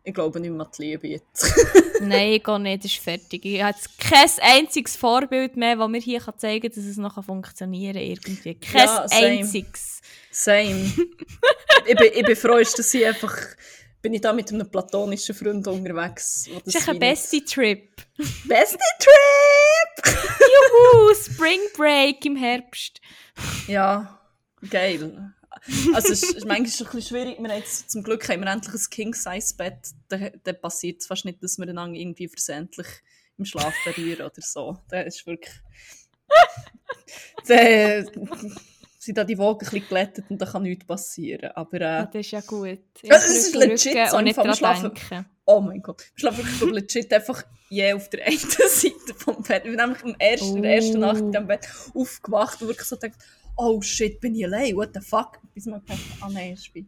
Ich glaube nicht mehr an die Liebe jetzt. nein, ich gehe nicht, das ist fertig. Ich habe jetzt kein einziges Vorbild mehr, das mir hier kann zeigen kann, dass es noch funktionieren kann. Irgendwie. Kein Ja, same. einziges. Same. ich, bin, ich bin froh, dass ich einfach... Bin ich da mit einem platonischen Freund unterwegs. wo Das ist ein beste Trip. Beste Trip! Juhu, Spring Break im Herbst. Ja, geil. Also es ist, ist manchmal ein bisschen schwierig. Wir haben jetzt, zum Glück haben wir endlich ein King-Size-Bett. Da, da passiert es fast nicht, dass wir einander irgendwie versehentlich im Schlaf berühren oder so. Das ist wirklich... Da sind da die Wogen ein bisschen glättet und da kann nichts passieren. Aber Ja, äh, das ist ja gut. Ja, es ist legit so, und nicht dran schlafen. denken. oh mein Gott. Wir schlafen wirklich so legit einfach je auf der einen Seite vom Bett. Wir sind nämlich am ersten, der ersten Oh. Nacht in diesem Bett aufgewacht und wirklich so gedacht, oh shit, bin ich allein, what the fuck? Bis man gedacht, ah nein, ist wie...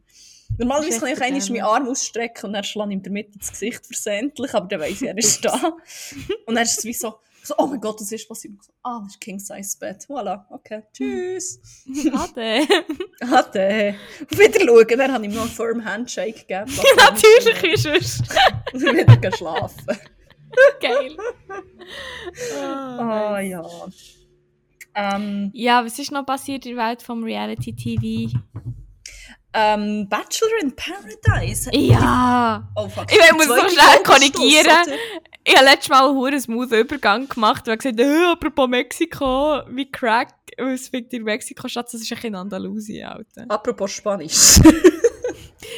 Normalerweise kann ich einmal meinen. Arm ausstrecken und dann schlage ich ihm damit ins Gesicht versehentlich, aber dann weiss ich, er ist da. Und dann ist es wie so, so, oh mein Gott, was ist passiert? Ich so, ah, das ist King-Size-Bett. Voilà, okay, tschüss. Ade. Ade. Auf Wiederschauen, dann habe ich ihm noch einen firm Handshake gegeben. Natürlich ist es Und wieder schlafen. geil. Ah ja. Ähm, Ja, was ist noch passiert in der Welt vom Reality TV? Ähm, Bachelor in Paradise. Ja! Oh fuck. Ich muss Die so schnell korrigieren. Ich habe letztes Mal einen smooth Übergang gemacht und habe gesagt, äh, apropos Mexiko, wie Crack, was fickt in Mexiko statt, das ist ein bisschen Andalusien, Alter. Apropos Spanisch.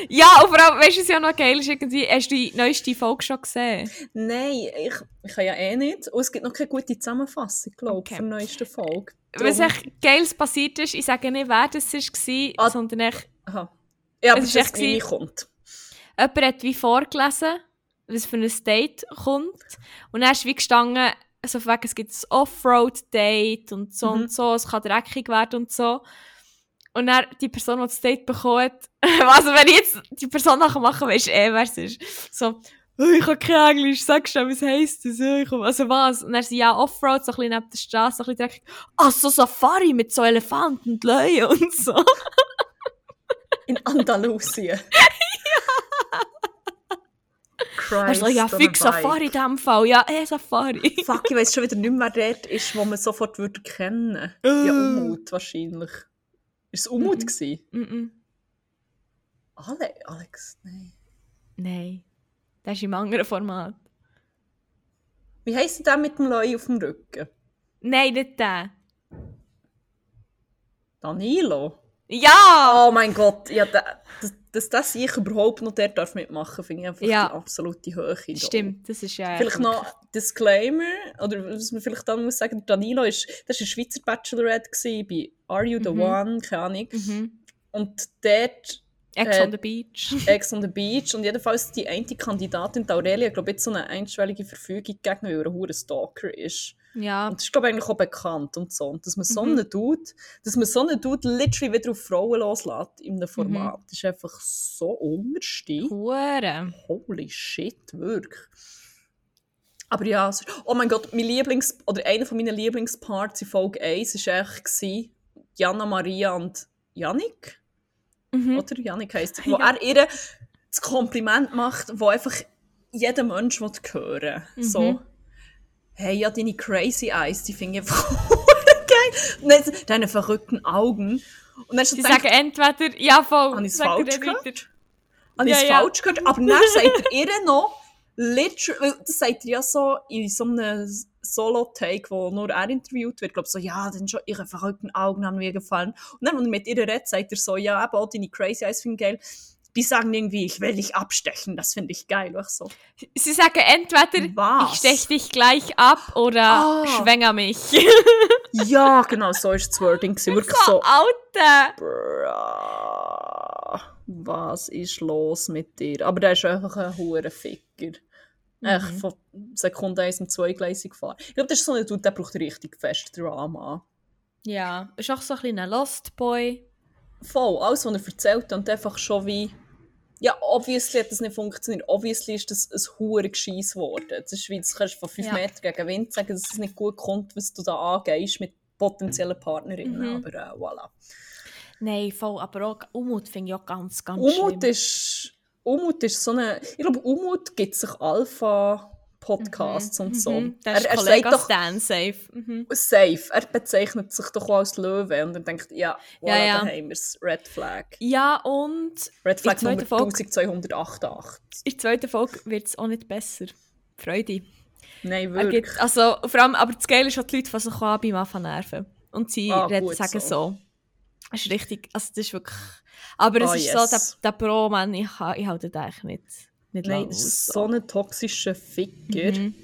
Ja, und vor allem, weißt du, was ja noch geil ist, irgendwie, hast du die neueste Folge schon gesehen? Nein, ich, ich kann ja eh nicht. Und es gibt noch keine gute Zusammenfassung, glaube ich, Okay. für die neueste Folge. Was echt Geiles passiert ist, ich sage nicht, wer das war, Ah. sondern echt, Aha. Ja, aber Es ist echt wie kommt. jemand hat wie vorgelesen, was für ein Date kommt. Und dann ist wie gestanden, also wegen, es gibt ein Offroad-Date und so Mhm. und so, es kann dreckig werden und so. Und dann die Person, die das Date bekommt, also wenn ich jetzt die Person nachher mache, weisst du eh, wer es ist. So, «Oh, ich kann kein Englisch, sag schnell, was heisst das? Oh, Also was? Und dann sie ja Offroad, so ein bisschen neben der Straße, so ein bisschen dreckig. Ach so, Safari mit so Elefanten und Löwen und so. In Andalusien. Christ Also ja, fix. Safari in diesem Fall. Ja, eh, Safari. Fuck, ich weiss schon wieder nicht mehr, wer dort ist, wo man sofort würde kennen. Äh. Ja, Umut wahrscheinlich. Ist es Umut Mhm. gewesen? Mhm. Ale Alex, nein. Nein. Das ist im anderen Format. Wie heisst der mit dem Leu auf dem Rücken? Nein, nicht der. Danilo? Ja! Oh mein Gott, ja, da, dass, dass das ich überhaupt noch dort darf mitmachen finde ich einfach Ja. die absolute Höhe. da. Stimmt, das ist ja. Vielleicht noch Disclaimer, oder was man vielleicht dann muss sagen, Danilo ist, das war ein Schweizer Bachelorette gewesen, bei Are You The Mhm. One, keine Ahnung. Mhm. Und dort Ex Äh, on the Beach. Ex on the Beach und jedenfalls die eine Kandidatin, die Aurelia, glaube jetzt so eine einschwellige Verfügung gegen, weil er ein Stalker ist. Ja. Und das ist, glaube ich, eigentlich auch bekannt und so. Und dass man so Mhm. einen Dude, dass man so einen Dude literally wieder auf Frauen loslässt in Mhm. einem Format, das ist einfach so unterste. Hure. Holy shit, wirklich. Aber ja, oh mein Gott, mein Lieblings, oder einer von meinen Lieblingsparts in Folge 1 war gewesen, Jana Maria und Yannick, Mhm. oder? Yannick heisst, wo Ja. er ihr das Kompliment macht, wo einfach jeder Mensch will hören Mhm. So, hey, ja, deine crazy eyes, die finde ich einfach geil. Und dann deine verrückten Augen. Und dann Sie sagen entweder, ja voll. habe ich es falsch gehört? Habe ich es Ja, ja. falsch gehört? Aber dann sagt ihr noch, literally, das sagt er ja so in so einem Solo-Take, wo nur er interviewt wird, glaube so, ja, dann schon ihre verrückten Augen haben mir gefallen. Und dann, wenn er mit ihr redet, sagt er so, ja, eben auch deine Crazy Eyes finde ich geil. Die sagen irgendwie, ich will dich abstechen, das finde ich geil. Auch so. Sie sagen entweder, Was? ich stech dich gleich ab oder Ah. schwänger mich. Ja, genau, so ist das Wording. gewesen. Wirklich so, so, Alter. Was ist los mit dir? Aber der ist einfach ein hoher Ficker. Echt Mhm. von Sekunde 1 und 2 gleisig gefahren. Ich glaube, das ist so ein Dude, der braucht richtig fest Drama. Ja, ist auch so ein kleiner Lost Boy. Voll, alles, was er erzählt, und einfach schon wie. Ja, obviously hat das nicht funktioniert. Obviously ist das ein hoher Gescheiss geworden. Das ist wie, das kannst du von 5 Ja. Meter gegen Wind sagen, dass es nicht gut kommt, was du da angehst mit potenziellen Partnerinnen. Mhm. Aber äh, voilà. Nein, voll, aber auch Umut finde ich auch ganz, ganz Umut schlimm. ist, Umut ist so eine. Ich glaube, Umut gibt sich Alpha-Podcasts und so. Mhm, Er, ist er Kollega sagt doch Stan safe. Mhm. safe. Er bezeichnet sich doch auch als Löwe und dann denkt, ja, Ja, ja. da haben wir es. Red Flag. Ja, und Red Flag Nummer Folge- 1288. in der zweiten Folge wird es auch nicht besser. Freude. Nein, Er wirklich. gibt, also, vor allem, aber das Geile ist auch, die Leute fassen sich an beim Anfang nerven. Und sie Ah, reden, sagen so. so. Das ist richtig, also das ist wirklich... Aber es Ah, ist so, yes. der, der Pro-Mann, ich, ich halte den eigentlich nicht, nicht Nein, das ist so ein toxischer Ficker. Mhm.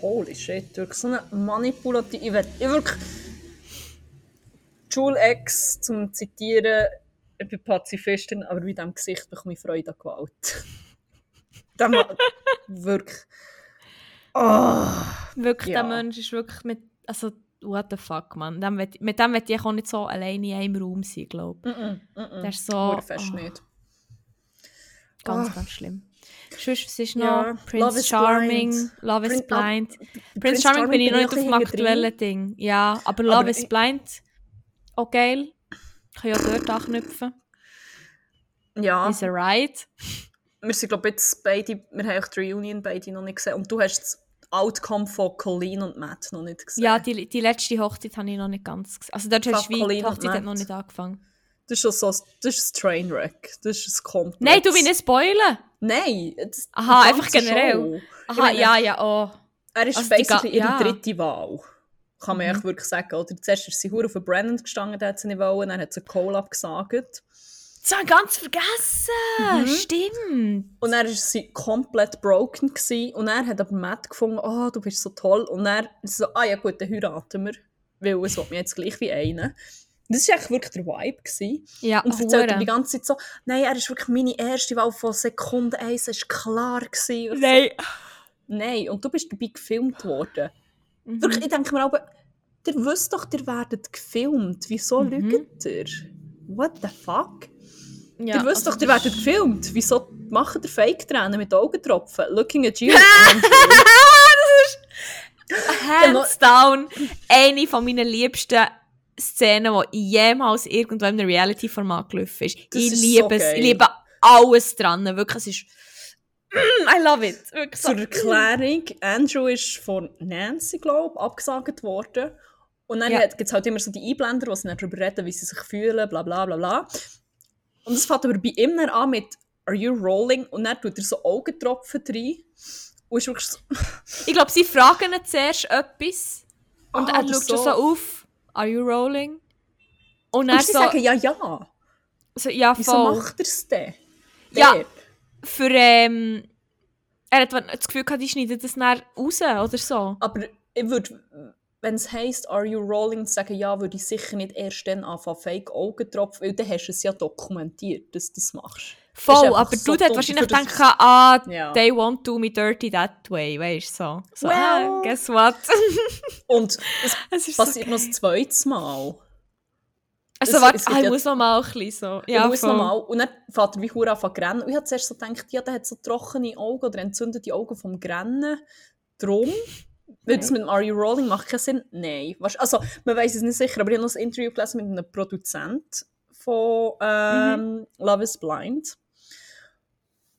Holy shit, wirklich so eine manipulative. Ich will wirklich. Schul-Ex zum Zitieren, ich bin Pazifistin, aber bei diesem Gesicht bekomme ich Freude an Gewalt. Dem, wirklich. Oh, Wirklich, Ja. der Mensch ist wirklich mit... Also, what the fuck, man. Dem mit dem wird ich auch nicht so alleine in einem Raum sein, glaube ich. mm -mm, mm. Der ist so... Fest oh, nicht. Ganz, Ah. ganz schlimm. Sonst, was ist noch? Ja, Prince Love Charming, Blind. Love is Prin- Blind. Prince Charming bin ich noch nicht auf dem aktuellen Ding. Ja, aber Love Aber is ich- Blind, auch geil. Kann ja dort anknüpfen. Ja, Is a ride. wir sind glaube jetzt beide, wir haben auch die Reunion beide noch nicht gesehen und du hast das Outcome von Colleen und Matt noch nicht gesehen. Ja, die, die letzte Hochzeit habe ich noch nicht ganz gesehen. Also dort hast du wie, die Hochzeit hat noch nicht angefangen. Das ist so, das ist ein Trainwreck. Das ist ein komplett... Nein, du willst nicht spoilen. Nein. Das, Aha, einfach generell. Show. Aha, meine- ja, ja, oh. Er ist Also basically ihre ja. dritte Wahl. Kann man Mhm. echt wirklich sagen. Oder zuerst ist sie hure auf Brandon gestanden, der hat sie nicht wollen, dann hat sie Cole abgesagt. Das habe ich ganz vergessen. Mhm. Stimmt. Und dann war sie komplett broken. Gewesen. Und er hat aber Matt gefunden, oh, du bist so toll. Und er so, ah ja gut, dann heiraten wir. Weil es will mir jetzt gleich wie einen. Das war eigentlich wirklich der Vibe. Gewesen. Ja, Und erzählt er hure. die ganze Zeit so, nein, er ist wirklich meine erste Wahl von Sekunde 1, es war klar. Gewesen. So, Nein. Nein, und du bist dabei gefilmt worden. Mhm. Wirklich, ich denke mir aber, ihr wisst doch, ihr werdet gefilmt. Wieso Mhm. lügt ihr? What the fuck? Ja, ihr wisst also doch, ihr das- werdet gefilmt. Wieso macht ihr Fake-Tränen mit Augentropfen? Looking at you. Hands down eine von meinen liebsten Szenen, die jemals irgendwo in einem Reality-Format gelaufen ist. Das ich ist liebe so es. geil. Ich liebe alles dran. Wirklich, es ist... I love it. Wirklich. Zur Erklärung, Andrew ist von Nancy, glaube ich, abgesagt worden. Und dann Ja. gibt es halt immer so die Einblender, die sie dann darüber reden, wie sie sich fühlen, bla bla bla bla. Und es fängt aber bei ihm dann an mit «Are you rolling?» und dann tut er so Augentropfen rein. Und ist wirklich so... Ich glaube, sie fragen ihn zuerst etwas. Und Ah, er schaut so. schon so auf. Are you rolling? Und er so... sagen «Ja, ja». so ja, Wieso voll. macht er es denn? Ja. Der. Für... Ähm, er hat das Gefühl gehabt, die schneiden das dann raus oder so. Aber ich würde, wenn es heisst, are you rolling, sagen, ja, würde ich sicher nicht erst dann anfangen, fake Augentropfen, weil dann hast du es ja dokumentiert, dass du das machst. Voll, aber so du hättest wahrscheinlich gedacht, ah, Ja. they won't do me dirty that way, weißt du, so. so Well. ah, guess what? Und es es passiert noch das zweite Mal. Also es- warte, es ah, ich muss noch mal ein bisschen so. Ja, Ja, muss voll. nochmal. Und dann fährt er wie Hure zu rennen. Und ich habe zuerst so gedacht, ja, der hat so trockene Augen oder entzündete Augen vom Grennen. Drum. Weil das mit dem Are You Rolling macht keinen Sinn. Nein. Also, man weiß es nicht sicher, aber ich habe noch ein Interview gelesen mit einem Produzent von ähm, Love is Blind.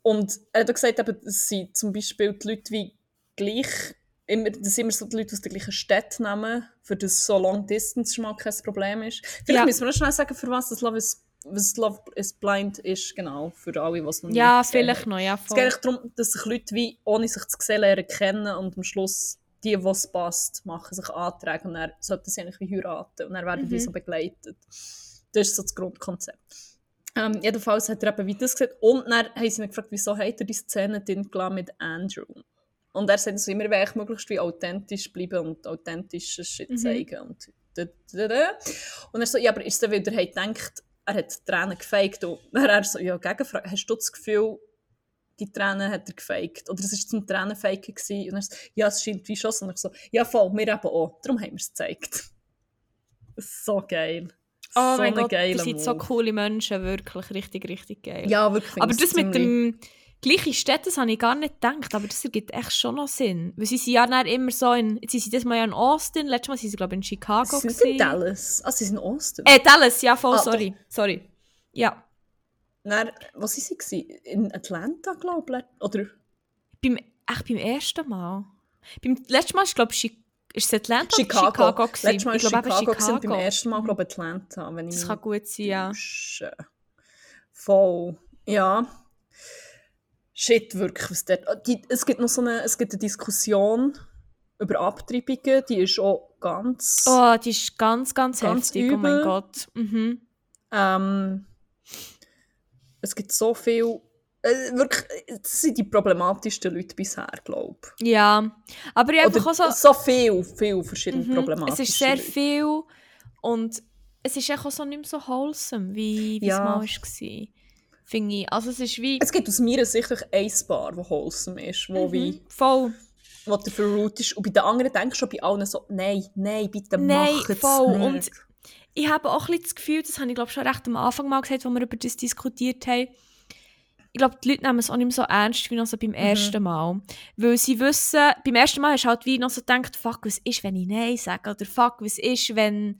Und er hat auch gesagt, eben, dass sie zum Beispiel die Leute wie gleich, immer, dass immer so die Leute aus der gleichen Stadt nehmen, für das so Long Distance schon mal kein Problem ist. Vielleicht Ja. müssen wir noch schnell sagen, für was das Love is was Love is Blind ist, genau, für alle, was noch Ja, nicht gesehen vielleicht noch, ja. Es Voll. geht eigentlich darum, dass sich Leute wie, ohne sich zu sehen, lernen kennen und am Schluss die, die es passt, machen sich Anträge und dann sollten sie eigentlich wie heiraten und dann werden die Mhm. so begleitet. Das ist so das Grundkonzept. Ähm, jedenfalls hat er eben das gesagt und dann haben sie ihn gefragt, wieso hat er die Szene drin gelassen mit Andrew? Und er sagt so immer, will ich möglichst wie authentisch bleiben und authentisches Shit Mhm. zeigen. Und, da, da, da. und er so, ja, aber ist es weil er gedacht, er hat Tränen gefaked? Und dann er so, ja, Gegenfrage, hast du das Gefühl, die Tränen hat er gefaked? Oder es war zum Tränenfaken gewesen? Und er so, ja, es scheint wie schon. Und ich so, ja, voll, wir eben auch. Darum haben wir es gezeigt. So geil. Oh so mein ein Gott, das sind so coole Menschen, wirklich richtig, richtig geil. Ja, wirklich. aber das mit dem gleichen Städten, das habe ich gar nicht gedacht, aber das ergibt echt schon noch Sinn. Weil sie sind ja dann immer so in, jetzt sind sie das Mal ja in Austin, letztes Mal sind sie glaube ich in Chicago. Sie sind in. Dallas. Ah, sie sind in Austin. Äh, Dallas, ja voll, Ah, sorry, sorry. Ja, Dann, wo waren sie? In Atlanta, glaube ich. Oder? beim, echt beim ersten Mal. Beim letzten Mal ist glaube ich ist es Atlanta Chicago. oder Chicago gewesen? Letztes Mal war ich glaube eben Chicago, gewesen, Chicago. beim ersten Mal, glaube ich, Atlanta. Wenn ich Das mich kann gut sein, ja. täusche. Voll. Ja. Shit, wirklich. Was dort, Ah, die, es gibt noch so eine, es gibt eine Diskussion über Abtreibungen, die ist auch ganz... Oh, die ist ganz, ganz, Ganz heftig, oh mein übel. Gott. Mhm. Ähm, es gibt so viel... Äh, wirklich, das sind die problematischsten Leute bisher, glaube ich. Ja, aber ich einfach auch so... So viel, viel verschiedene Mhm. problematische Es ist sehr Leute. viel und es ist auch so nicht mehr so wholesome, wie, wie Ja. es mal war. Finde ich. Also es ist wie... Es gibt aus meiner Sicht ein Paar, das wholesome ist, wo Mhm, wie Voll. wo der Root ist. Und bei den anderen denkst du schon bei allen so, nein, nein, bitte Nein, mach es voll. nicht. Und ich habe auch ein bisschen das Gefühl, das habe ich glaube schon recht am Anfang mal gesagt, als wir über das diskutiert haben, ich glaube, die Leute nehmen es auch nicht mehr so ernst wie noch so Mhm. beim ersten Mal. Weil sie wissen, beim ersten Mal hast du halt wie noch so gedacht, fuck, was ist, wenn ich Nein sage? Oder fuck, was ist, wenn...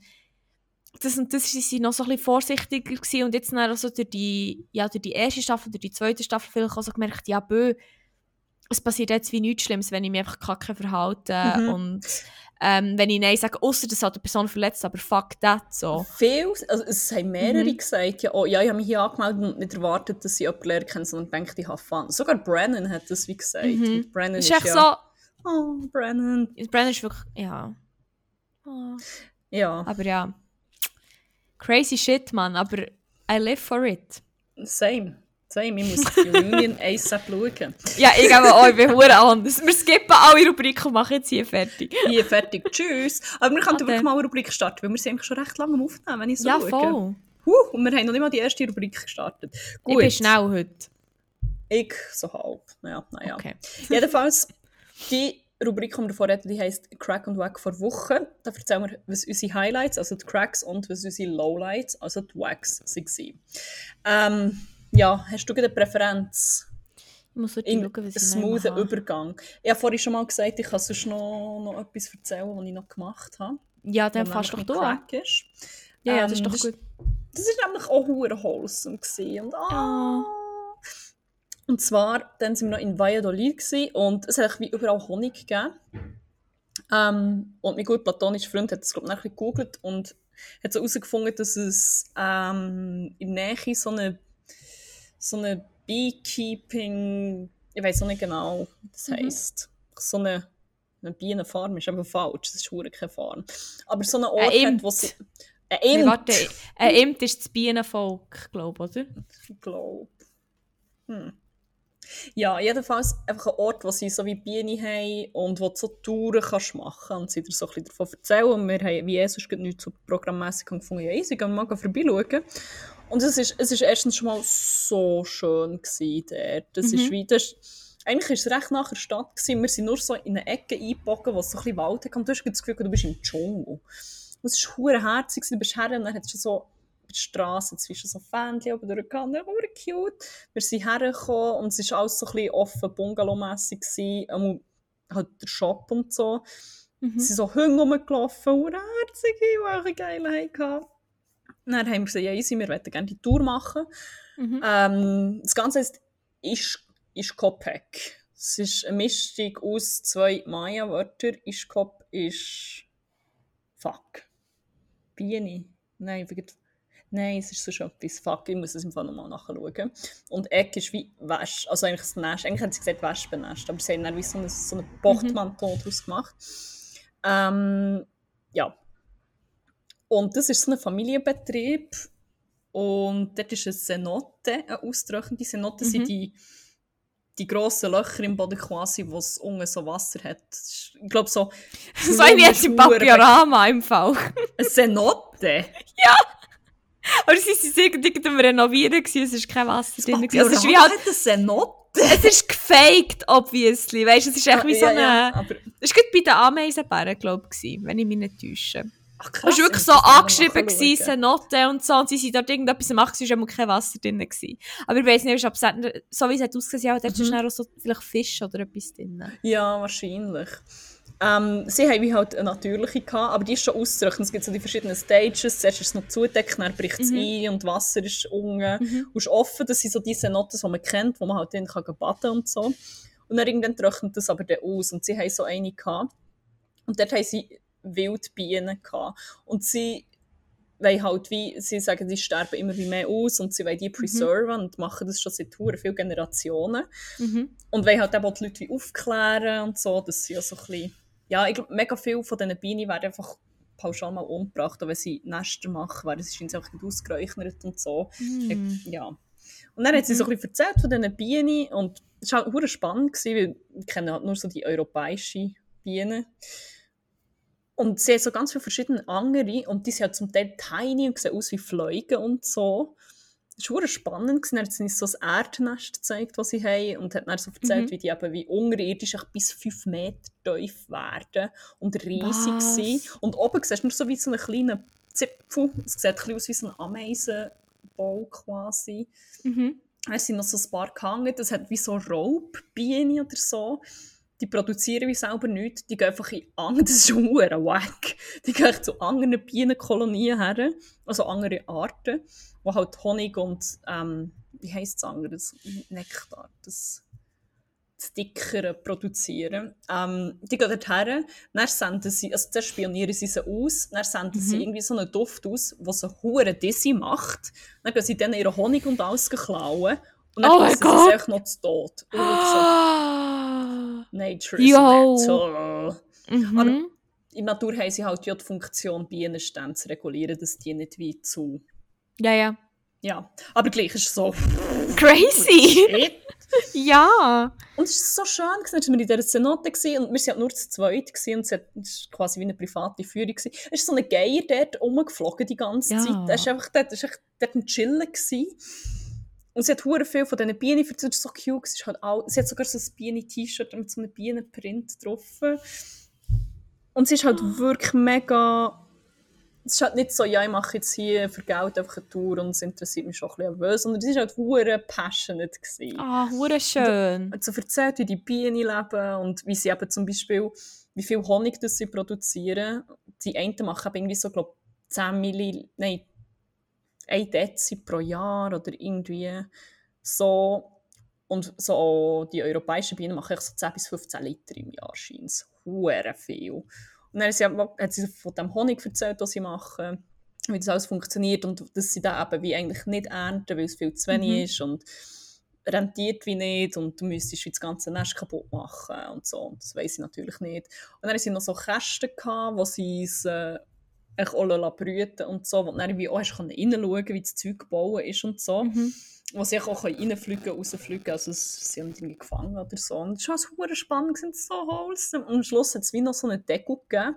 Das und das sind sie noch so ein bisschen vorsichtiger gewesen. Und jetzt dann also durch die, ja, durch die erste Staffel, durch die zweite Staffel vielleicht auch so gemerkt, ja, bö, es passiert jetzt wie nichts Schlimmes, wenn ich mich einfach kacke verhalte Mhm. und ähm, wenn ich Nein sage, außer das hat die Person verletzt, aber fuck that, so. Viel, also es haben mehrere Mhm. gesagt, ja, oh, ja, ich habe mich hier angemeldet und nicht erwartet, dass ich jemanden lernen kann, sondern denkt, ich habe Fun. Sogar Brennan hat das wie gesagt. Mhm. Brennan ist, ist echt ja... Oh, Brennan. so, Brandon ist wirklich, ja. Oh. Ja, Aber ja. Crazy shit, man, aber I live for it. same. Same, ich muss die Reunion ASAP schauen. Ja, ich gebe auch, ich bin hure anders. Wir skippen alle Rubriken und machen jetzt hier fertig. Hier, fertig, tschüss. Aber wir können Ade. wirklich mal eine Rubrik starten, weil wir sind eigentlich schon recht lange am Aufnehmen, wenn ich so ja, schaue. voll. Huh, und wir haben noch nicht mal die erste Rubrik gestartet. Ich bin schnell heute. Ich so halb. Ja, naja. Okay. Jedenfalls, die Rubrik, die wir vorher hatten, die heisst Crack und Wack vor Wochen. Da erzählen wir, was unsere Highlights, also die Cracks und was unsere Lowlights, also die Wacks, waren. Ähm, ja, hast du eine Präferenz? Ich muss heute schauen, was ich habe. Übergang. Ich habe vorhin schon mal gesagt, ich kann sonst noch, noch etwas erzählen, was ich noch gemacht habe. Ja, dann fast doch du an. Ist. Ja, ja, Ähm, das ist doch das- gut. Das war nämlich auch hure wholesome. Gewesen. Und, ah. Ah. und zwar, dann sind wir noch in Valladolid gewesen, und es hat wie überall Honig gegeben. Ähm, und mein gut platonischer Freund hat das, glaube ich, nachher gegoogelt und hat so herausgefunden, dass es ähm, in der Nähe so eine, so eine Beekeeping, ich weiß auch nicht genau, wie das Mhm. heisst. So eine, eine Bienenfarm ist aber falsch, das ist keine Farm. Aber so eine Ein Ort hat, Imt. wo sie... Ein Nee, Imt. warte, ein Imt ist das Bienenvolk, glaube ich, oder? Ich glaube. Hm. Ja, jedenfalls einfach ein Ort, wo sie so wie Bienen haben und wo du so Touren kannst machen und sie dir so ein bisschen davon erzählen. Und wir haben wie Jesus nichts so programmmässig gefunden. Ja, easy, gehen wir mal vorbeischauen. Und es ist, es ist erstens schon mal so schön gewesen dort. Das ist Mhm. wie, das ist, eigentlich war es recht nach der Stadt. Gewesen. Wir sind nur so in eine Ecke eingebogen, wo es so ein bisschen Wald hat. Und du hast das Gefühl, du bist im Dschungel. Und es war herzig, du bist her und dann hat es schon so die Straße zwischen so Fähnchen oben durchgegangen, hure cute. Wir sind hergekommen und es war alles so ein bisschen offen, Bungalow-mässig halt der Shop und so. Mhm. Es sind so Hunde rumgelaufen, herzige, eine geile hatten. Dann haben wir gesagt, ja easy, wir möchten gerne die Tour machen. Mhm. Ähm, das Ganze Isch, Ischkopek. Es ist eine Mischung aus zwei Maya-Wörtern. Ischkop ist Fuck. Biene. Nein, wegen- Nein, es ist so schon etwas. Fuck, ich muss es im Fall nochmal nachschauen. Und Eck ist wie Wäsch, also eigentlich das Nest. Eigentlich hat sie gesagt Wespennest, aber sie haben dann wie so einen so eine Portmanteau mhm. daraus gemacht. Ähm, ja. Und das ist so ein Familienbetrieb. Und dort ist eine Senote, eine austrocknende Senote, mhm. sind die die grossen Löcher im Boden quasi, wo es unten so Wasser hat. Ich glaube so... So eine jetzt im Papierama im Fall. Eine Cenote? ja! Aber sie waren irgendwie am Renovieren, es war kein Wasser drin. Also es ist wie halt... eine Cenote? es ist gefaked, obviously. Weißt du, es ist echt wie so eine... Ja, ja, aber... Es war bei den Ameisenbären, glaube ich, wenn ich mich nicht täusche. Ach, krass, es war wirklich so angeschrieben, gewesen, Noten und so, und sie sind dort irgendetwas machen, es war kein Wasser drin. Gewesen. Aber ich weiß nicht, ob es, so wie es hat ausgesehen hat, mhm. da auch so vielleicht Fisch oder etwas drin. Ja, wahrscheinlich. Ähm, sie haben wie halt eine natürliche gehabt, aber die ist schon auszurechnen. Es gibt so die verschiedenen Stages. Zuerst ist es noch zudeckt, dann bricht es mhm. ein und Wasser ist unten. Mhm. Und ist offen. Das sind so diese Noten, die man kennt, wo man halt drin kann baden und so. Und dann irgendwann trocknet das aber dann aus. Und sie haben so eine gehabt. Und dort haben sie Wildbienen gehabt. Und sie wollen halt wie, sie sagen, die sterben immer wie mehr aus und sie wollen die mhm. preserven mhm. und machen das schon seit vielen Generationen. Mhm. Und wollen halt auch die Leute wie aufklären und so, dass sie ja so ein bisschen, ja, ich glaube, mega viele von diesen Bienen werden einfach pauschal mal umgebracht, auch wenn sie Nester machen, weil es ist einfach nicht ausgeräuchert und so. Mhm. Ja. Und dann hat sie so ein bisschen erzählt von diesen Bienen und es war halt spannend, gewesen, weil ich kenne halt nur so die europäischen Bienen. Und sie hat so ganz viele verschiedene andere und die sind halt zum Teil tiny und sehen aus wie Fliegen und so. Das war spannend. Dann hat sie uns so ein Erdnest gezeigt, das sie haben und hat dann so erzählt, mhm. wie die eben wie unterirdisch bis 5 Meter tief werden und riesig sind. Und oben siehst du nur so wie so einen kleinen Zipfel. Es sieht ein bisschen aus wie so ein Ameisenbau quasi. Mhm. Dann sind noch so ein paar gehangen. Das hat wie so Raubbienen oder so die produzieren wie selber nichts, die gehen einfach in andere, das ist wack. Die gehen zu anderen Bienenkolonien her, also andere Arten, die halt Honig und, ähm, wie heisst es anderes? Nektar, das, Dickere produzieren. Ähm, die gehen dort her, dann senden sie, also zuerst spionieren sie sie aus, dann senden mhm. sie irgendwie so einen Duft aus, der sie hure Dizzy macht, dann gehen sie dann ihren Honig und alles klauen und dann oh lassen sie sich noch zu Tod. Und Nature is Yo. metal. Mhm. Aber in der Natur haben sie halt ja die Funktion, Bienenstände zu regulieren, dass die nicht wie zu... Ja, ja. Ja, aber gleich ist es so... Crazy! ja! Und es war so schön, dass wir in dieser Zenote waren und wir waren nur zu zweit und es war quasi wie eine private Führung. Es war so ein Geier dort rumgeflogen die ganze ja. Zeit. Er war einfach dort, war dort ein Chillen. Gewesen. Und sie hat hure viel von diesen Bienen erzählt, so cute. Sie, halt auch, sie hat sogar so ein Bienen-T-Shirt mit so einem Bienenprint drauf. Und sie ist halt oh. wirklich mega... Es ist halt nicht so, ja, ich mache jetzt hier für Geld einfach eine Tour und es interessiert mich schon ein bisschen nervös, sondern sie war halt hure passionate. Ah, hure schön. Und hat so erzählt, wie die Bienen leben und wie sie eben zum Beispiel, wie viel Honig das sie produzieren. Die einen machen eben irgendwie so, glaube 10 Milliliter, nein, ein Dezi pro Jahr oder irgendwie so. Und so die europäischen Bienen machen so 10 bis 15 Liter im Jahr, scheint es. viel. Und dann hat sie, hat sie von dem Honig erzählt, was sie machen, wie das alles funktioniert und dass sie da eben wie eigentlich nicht ernten, weil es viel zu wenig mhm. ist und rentiert wie nicht und du müsstest wie das ganze Nest kaputt machen und so. Und das weiß ich natürlich nicht. Und dann hatten sie noch so Kästen, gehabt, wo sie es äh, auch brüten und so, wo du dann wie auch hast reinschauen wie das Zeug gebaut ist und so. Mhm. Wo sie auch reinfliegen, rausfliegen, also sie haben irgendwie gefangen oder so. Und es war super spannend, sind so wholesome. Und am Schluss hat es wie noch so eine Deckel gegeben,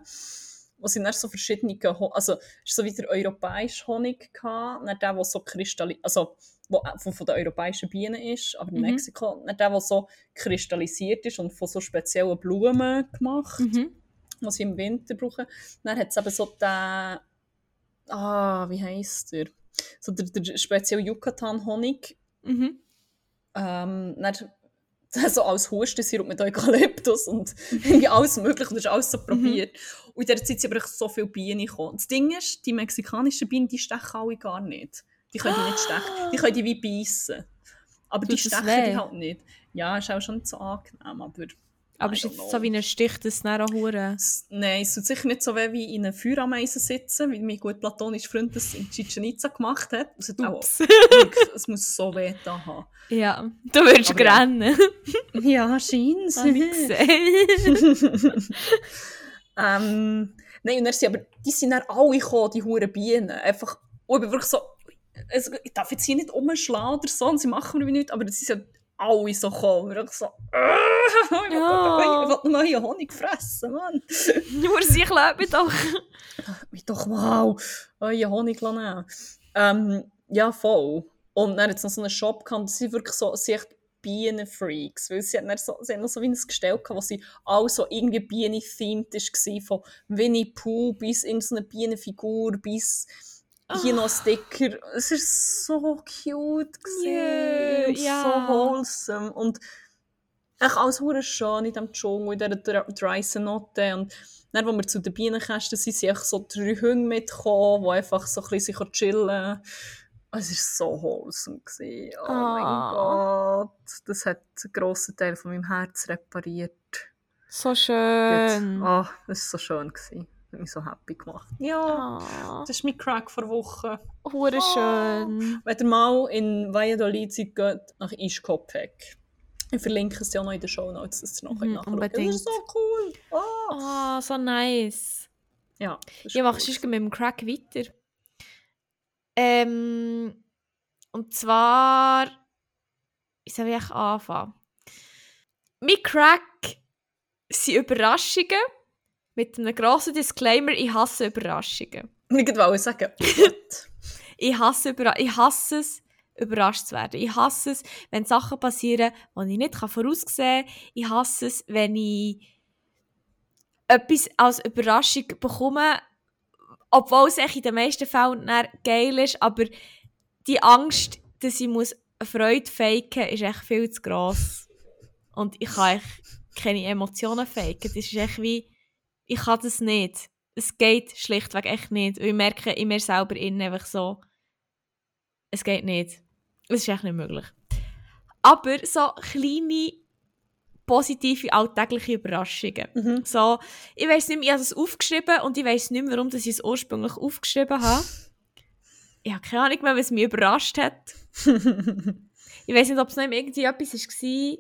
wo sie dann so verschiedene, also es so wie der europäische Honig gehabt, dann der, der so kristallisiert, also wo von, von den europäischen Bienen ist, aber in mhm. Mexiko, dann der, der so kristallisiert ist und von so speziellen Blumen gemacht. Mhm was sie im Winter brauchen. Dann hat es eben so den, ah, wie heisst der? So der, der spezielle Yucatan-Honig. Mhm. Ähm, dann so als Hustensirup mit Eukalyptus und irgendwie alles mögliche und das ist alles so mhm. probiert. Mhm. Und in dieser Zeit sind aber so viele Bienen gekommen. Das Ding ist, die mexikanischen Bienen, die stechen alle gar nicht. Die können die nicht stechen. Die können die wie beißen. Aber Tut die stechen die halt nicht. Ja, ist auch schon nicht so angenehm, aber Aber I ist jetzt know. so wie ein Stich, es dann auch hure. Es- Nein, es tut sicher nicht so weh wie in einer Feuerameise sitzen, wie mein gut platonischer Freund das in Chichen Itza gemacht hat. Es, hat auch, es muss so weh da haben. Ja, du würdest Aber ja. rennen. Ja, ich gesehen. ähm, nein, und dann sind aber, die sind dann alle gekommen, die huren Bienen. Einfach, und ich bin wirklich so, also, ich darf jetzt hier nicht umschlagen oder so, und sie machen mir nichts, aber sie sind alle so gekommen. Und ich so, äh, Ja. ich will neuen Honig fressen, Mann. Nur sich lebt doch. mich doch mal euren Honig nehmen. Ähm, ja, voll. Und dann hat es noch so einen Shop gehabt, sind wirklich so, sie echt Bienenfreaks, weil sie, hatten so, sie haben noch so wie ein Gestell gehabt, wo sie alle so irgendwie Bienen-themed war, von Winnie Pooh bis in so eine Bienenfigur, bis hier noch ein Sticker. Es war so cute gewesen, und so wholesome und echt alles hure schön in diesem Dschungel, in dieser Dre- Dry Cenote und dann, als wir zu den Bienenkästen sind, sind so drei Hunde mitgekommen, die einfach so ein bisschen sich chillen Es war so wholesome. Gewesen. Oh Ah. mein Gott. Das hat einen grossen Teil von meinem Herz repariert. So Gut. schön. Ah, das war so schön. Gewesen. Hat mich so happy gemacht. Ja, Ah, das ist mein Crack vor Woche. hure schön. Wenn ihr mal in Valladolid seid, geht nach Ischkopek. Ich verlinke es ja noch in den Show Notes, dass ihr noch Mhm, nachschauen könnt. Das ist so cool. Ah. Ah, so nice. Ja, Ich mache cool. sonst mit dem Crack weiter. Ähm, und zwar, wie soll ich anfangen? Mein Crack sind Überraschungen mit einem grossen Disclaimer, ich hasse Überraschungen. Ich wollte sagen? Ich hasse, Überra ich hasse es, überrascht zu werden. Ich hasse es, wenn Sachen passieren, die ich nicht voraussehen kann. Ich hasse es, wenn ich etwas als Überraschung bekomme, obwohl es in den meisten Fällen geil ist, aber die Angst, dass ich muss eine Freude faken ist echt viel zu gross. Und ich kann echt keine Emotionen faken. Das ist echt wie, ich kann das nicht. Es geht schlichtweg echt nicht. Und ich merke in mir selber innen einfach so, es geht nicht. Es ist echt nicht möglich. Aber so kleine, positive, alltägliche Überraschungen. Mhm. So, ich weiß nicht mehr, ich habe es aufgeschrieben und ich weiß nicht mehr, warum ich es ursprünglich aufgeschrieben habe. Ich habe keine Ahnung mehr, was mich überrascht hat. Ich weiß nicht, ob es noch irgendwie etwas war,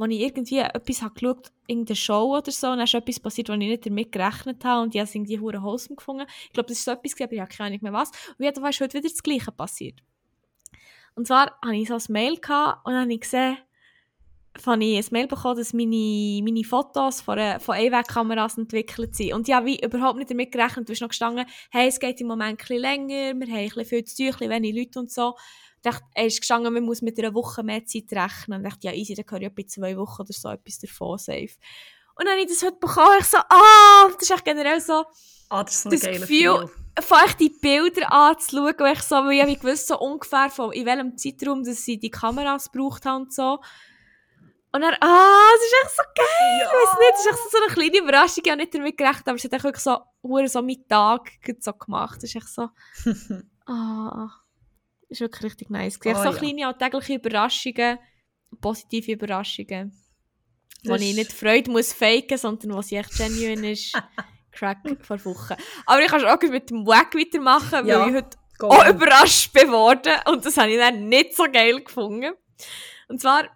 wo ich irgendwie etwas habe geschaut irgendeine Show oder so, und dann ist etwas passiert, wo ich nicht damit gerechnet habe und ich habe es irgendwie hure Wholesome gefunden. Ich glaube, das ist so etwas, aber ich habe keine Ahnung mehr was. Und jedenfalls ist heute wieder das Gleiche passiert. Und zwar hatte ich so ein Mail gehabt, und dann habe ich gesehen, habe ich ein Mail bekommen, dass meine, meine Fotos von, Einwegkameras entwickelt sind. Und habe wie überhaupt nicht damit gerechnet. Du hast noch gestanden, hey, es geht im Moment ein bisschen länger, wir haben ein bisschen viel zu tun, ein wenig Leute und so. Ich dachte, er ist gestanden, man muss mit einer Woche mehr Zeit rechnen. Und ich dachte, ja, easy, dann gehöre ich etwa zwei Wochen oder so etwas davon safe. Und dann habe ich das heute bekommen, ich so, ah, das ist echt generell so, ah, das ist so Das Gefühl- echt die Bilder anzuschauen, wo ich so, weil ich habe gewusst, so ungefähr von in welchem Zeitraum, dass sie die Kameras gebraucht haben und so. Und dann, ah, es ist echt so geil, ich weiß nicht, es ist echt so eine kleine Überraschung, ich habe nicht damit gerechnet, aber es hat echt wirklich so, so meinen Tag so gemacht, es ist echt so, ah, ist wirklich richtig nice. Oh, so ja. kleine alltägliche Überraschungen, positive Überraschungen, wo ich nicht Freude muss faken, sondern wo sie echt genuine ist. Crack vor Wochen. Aber ich kann auch mit dem Wack weitermachen, Ja. weil ich heute Go auch überrascht bin worden. Und das habe ich dann nicht so geil gefunden. Und zwar,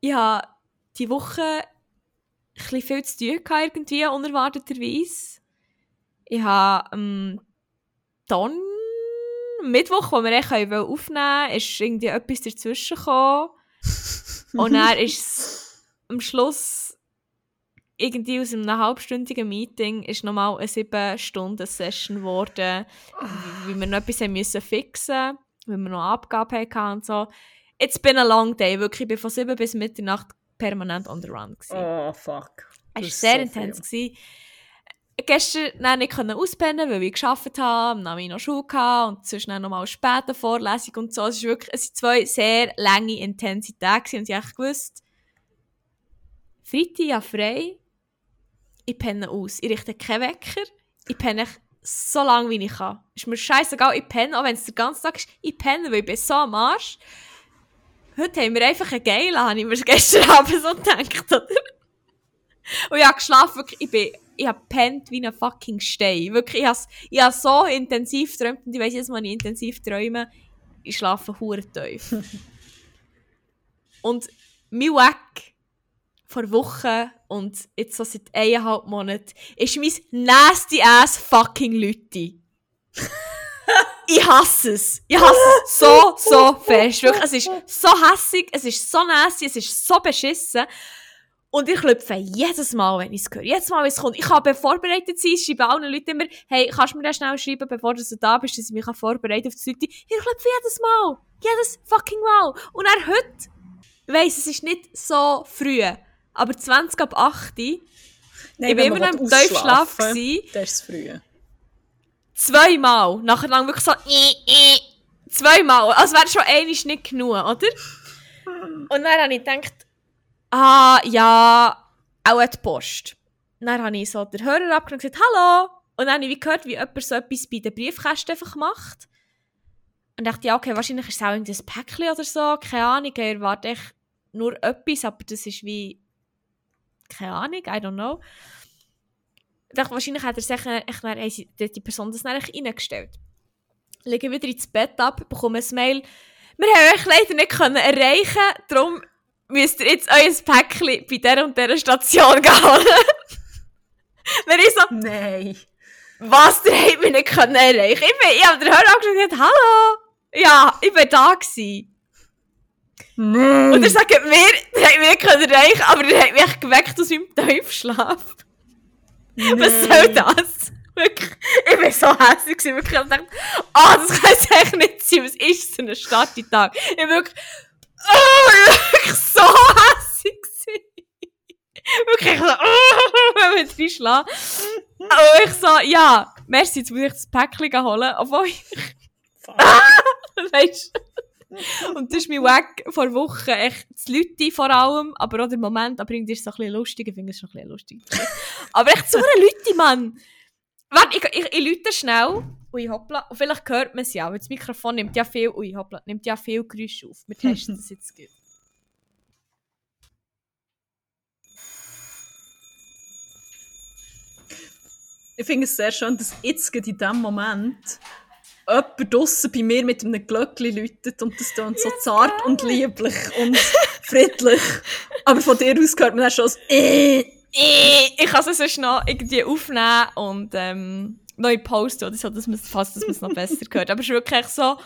ich habe die Woche ein viel zu tun gehabt, irgendwie, unerwarteterweise. Ich habe am Don Mittwoch, wo wir echt aufnehmen wollten, ist irgendwie etwas dazwischen gekommen. Und dann ist am Schluss irgendwie aus einem halbstündigen Meeting ist nochmal eine 7-Stunden-Session geworden, weil wir noch etwas haben müssen fixen weil wir noch Abgabe hatten und so. It's been a long day, wirklich. Ich war von 7 bis Mitternacht permanent on the run. Gewesen. Oh, fuck. Es war sehr so intens. gewesen. Gestern nicht auspennen, weil ich gearbeitet habe, habe ich noch Schule gehabt und sonst dann nochmal später Vorlesung und so. Es, ist wirklich, es zwei sehr lange, gewesen und ich gewusst, Freitag ja frei, ich penne aus. Ich richte keinen Wecker, ich penne so lange, wie ich kann. Ist mir scheißegal, ich penne, auch wenn es der ganze Tag ist, ich penne, weil ich bin so am Arsch. heute haben wir einfach einen geilen, habe ich mir gestern Abend so gedacht, oder? Und ich habe geschlafen, wirklich, ich bin, ich habe pennt wie ein fucking Stein. Wirklich, ich habe, ich habe so intensiv geträumt und ich weiss jetzt, wenn ich intensiv träume, ich schlafe hure tief. und mein Wack vor Wochen und jetzt so seit eineinhalb Monaten ist mein nasty ass fucking Leute. ich hasse es. Ich hasse es so, so fest. Wirklich, es ist so hässig, es ist so nasty, es ist so beschissen. Und ich klopfe jedes Mal, wenn ich es höre. Jedes Mal, wenn es kommt. Ich kann vorbereitet sein. Schreibe allen Leuten immer, hey, kannst du mir das schnell schreiben, bevor du da bist, dass ich mich vorbereiten auf die Leute. Ich klopfe jedes Mal. Jedes fucking Mal. Und er heute, weiss, es ist nicht so früh, aber 20 ab 8 Nein, ich war immer noch im Tiefschlaf. Das ist früh. Zweimal. Nachher lang wirklich so, zweimal. Also wäre schon einmal nicht genug, oder? Und dann habe ich gedacht, ah, ja, auch die Post. Dann habe ich so den Hörer abgenommen und gesagt, hallo. Und dann habe ich gehört, wie jemand so etwas bei den Briefkästen einfach macht. Und dachte, ja, okay, wahrscheinlich ist es auch ein Päckchen oder so, keine Ahnung, ich erwarte echt nur etwas, aber das ist wie, keine Ahnung, I don't know. Ich dachte, wahrscheinlich hat er sich echt, echt, die Person das dann reingestellt. Lege wieder ins Bett ab, bekomme ein Mail, wir haben euch leider nicht können erreichen, darum müsst ihr jetzt euer Päckchen bei dieser und dieser Station holen. Dann ich so, nein. Was, der hat mich nicht können erreichen Ich, bin, ich habe den Hörer angeschaut und gesagt, hallo. Ja, ich war da gewesen. Nein. Und er sagt mir, der hat mich nicht können erreichen aber der hat mich geweckt aus meinem Tiefschlaf. Nein. Was soll das? Wirklich, ich war so hässlich, wirklich. Ich dachte, ah, oh, das kann es eigentlich nicht sein. Was ist so ein Starttag? Ich wirklich, oh, so hässlich. wirklich so, oh, wenn wir reinschlagen. Und ich so, ja, merci, jetzt muss ich das Päckchen holen. Obwohl ich, weißt und das ist mein Weg vor Wochen. Echt, das Leute vor allem, aber auch der Moment, aber irgendwie ist es so ein bisschen lustig. Ich finde es schon ein bisschen lustig. aber echt so eine Leute, Mann. Warte, ich, ich, ich lüte schnell. Ui, hoppla. Und vielleicht hört man es ja, weil das Mikrofon nimmt ja viel, ui, hoppla, nimmt ja viel Geräusche auf. Wir testen das jetzt gut. Ich finde es sehr schön, dass jetzt in diesem Moment jemand draussen bei mir mit einem Glöckchen läutet und das dann so zart geil. und lieblich und friedlich. Aber von dir aus hört man dann schon so äh, äh. Ich kann es sonst noch irgendwie aufnehmen und ähm, neu posten oder so, dass man fast, dass man es noch besser hört. Aber es ist wirklich so,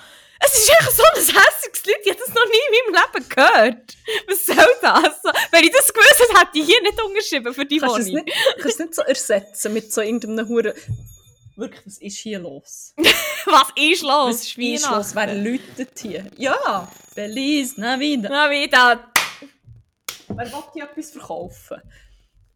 es ist echt so ein hässiges Lied, ich habe das noch nie in meinem Leben gehört. Was soll das? Wenn ich das gewusst hätte, hätte ich hier nicht unterschrieben für die Wohnung. Kannst du es nicht so ersetzen mit so irgendeinem Huren Wirklich, was ist hier los? was ist los? Was ist los? Wer läutet hier? Ja, Feliz Navidad. Navidad. Wer will hier etwas verkaufen?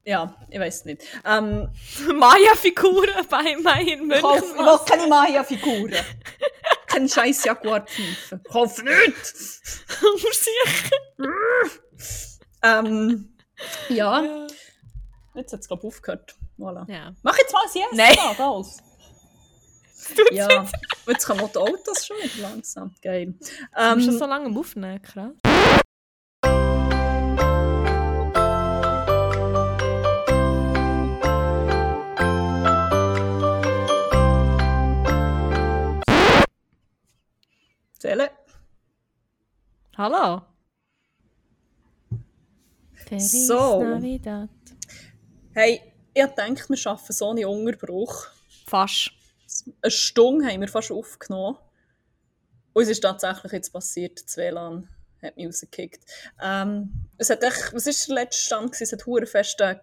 Ja, ich weiß nicht. Ähm, Maya-Figuren bei meinen München. Ich will keine Maya-Figuren. Kein scheiß Jaguar-Pfeife. Kauf nicht! sicher. ähm, ja. Jetzt hat es, glaube ich, aufgehört. Voilà. Ja. Mach jetzt mal ein Yes Nein. da, alles. Ja, jetzt kommen die Autos schon wieder langsam. Geil. Ähm, du schon so lange am Aufnehmen, krass. Zähle. Hallo. Feliz so. Navidad. Hey, ich denke, wir schaffen so einen Unterbruch. Fast. Eine Stunde haben wir fast aufgenommen. Und es ist tatsächlich jetzt passiert, das WLAN hat mich rausgekickt. Ähm, es hat echt, was war der letzte Stand? Es hat hure fest äh.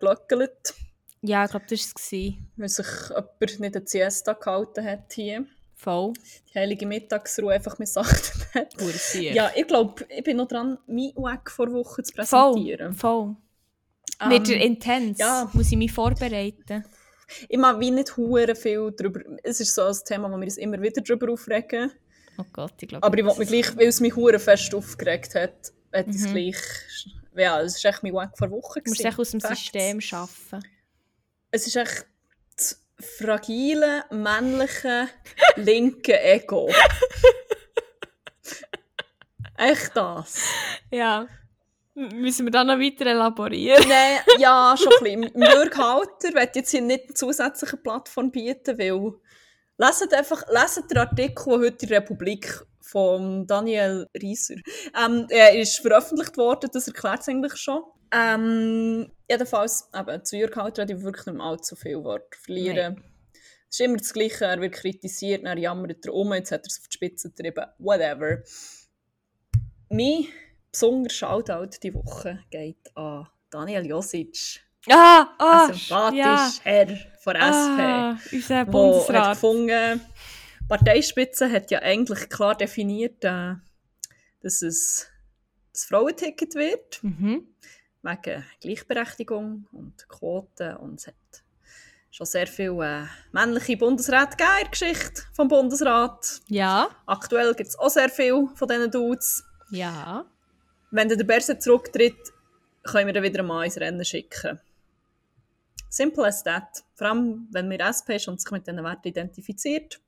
Ja, ich glaube, das war es. Weil sich jemand nicht die Siesta gehalten hat hier. Voll. Die heilige Mittagsruhe einfach missachtet hat. Ja, ich glaube, ich bin noch dran, mein Weg vor Woche zu präsentieren. Voll, voll. Ähm, Wird er intens? Ja. Muss ich mich vorbereiten? Ich mag wie nicht hure viel darüber. Es ist so ein Thema, wo wir uns immer wieder darüber aufregen. Oh Gott, ich glaube. Aber ich wollte mich gleich, weil es mich hure fest aufgeregt hat, hätte mhm. es gleich. Ja, es ist echt mein Weg vor Wochen. Du musst echt aus dem Facts. System arbeiten. Es ist echt das fragile, männliche, linke Ego. Echt das? Ja. Müssen wir da noch weiter elaborieren? Nein, ja, schon ein bisschen. Im Bürgerhalter werde ich jetzt hier nicht eine zusätzliche Plattform bieten, weil leset einfach, leset den Artikel, der heute in der Republik von Daniel Rieser ähm, er ist veröffentlicht worden, das erklärt es eigentlich schon. Ähm, jedenfalls, eben, zu Jürg Halter ich wirklich nicht mehr allzu viel Wort verlieren. Es ist immer das Gleiche, er wird kritisiert, dann jammert er um, jetzt hat er es auf die Spitze getrieben, whatever. Mein besonderer Shoutout diese Woche geht an Daniel Josic, Ah, ein ah, sympathischer ja. Herr von SP, Ah, unser wo hat Bundesrat. gefunden, Parteispitze hat ja eigentlich klar definiert, äh, dass es das Frauenticket wird, Mhm. Wegen Gleichberechtigung und Quoten und es hat schon sehr viele äh, männliche Bundesräte gegeben in der Geschichte vom Bundesrat. Ja, Aktuell gibt es auch sehr viele von diesen Dudes. ja. Wenn der Berset zurücktritt, können wir wieder mal ins Rennen schicken. Simple as that. Vor allem, wenn wir SP ist und sich mit diesen Werten identifiziert,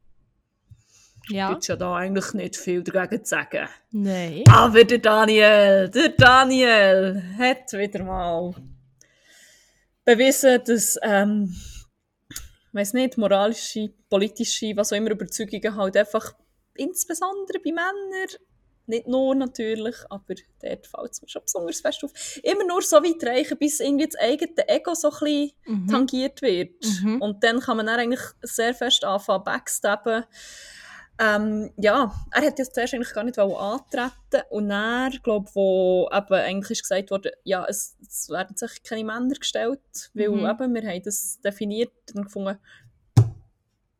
Ja. gibt ja da eigentlich nicht viel dagegen zu sagen. Nein. Aber der Daniel, der Daniel hat wieder mal bewiesen, dass, ähm, ich weiß nicht, moralische, politische, was auch immer Überzeugungen halt einfach, insbesondere bei Männern, nicht nur natürlich, aber dort fällt es mir schon besonders fest auf, immer nur so weit reichen, bis irgendwie das eigene Ego so ein bisschen Mhm. tangiert wird. Mhm. Und dann kann man dann eigentlich sehr fest anfangen, backstabben. Ähm, ja, er hat jetzt zuerst eigentlich gar nicht antreten und dann, glaube wo eben eigentlich ist gesagt wurde, ja, es, es werden sich keine Männer gestellt, weil Mhm. eben, wir haben das definiert und gefunden,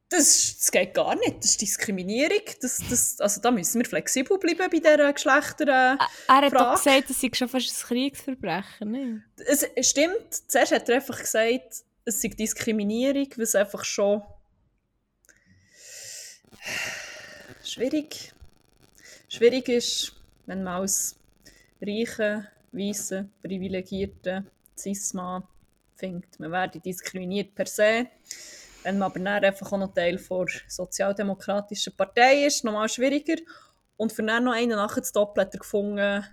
das, das geht gar nicht, das ist Diskriminierung, das, das, also da müssen wir flexibel bleiben bei dieser Geschlechter... Äh, Er hat doch Frage. gesagt, das sei schon fast ein Kriegsverbrechen. Ne? es es stimmt, zuerst hat er einfach gesagt, es sei Diskriminierung, was einfach schon schwierig, schwierig ist, wenn man als reichen, weißen, privilegierten Cis-Mann findet, man werde diskriminiert per se. Wenn man aber dann einfach auch noch Teil der sozialdemokratischen Partei ist, nochmal schwieriger. Und für dann noch einen nachher zu doppeln, gefunden,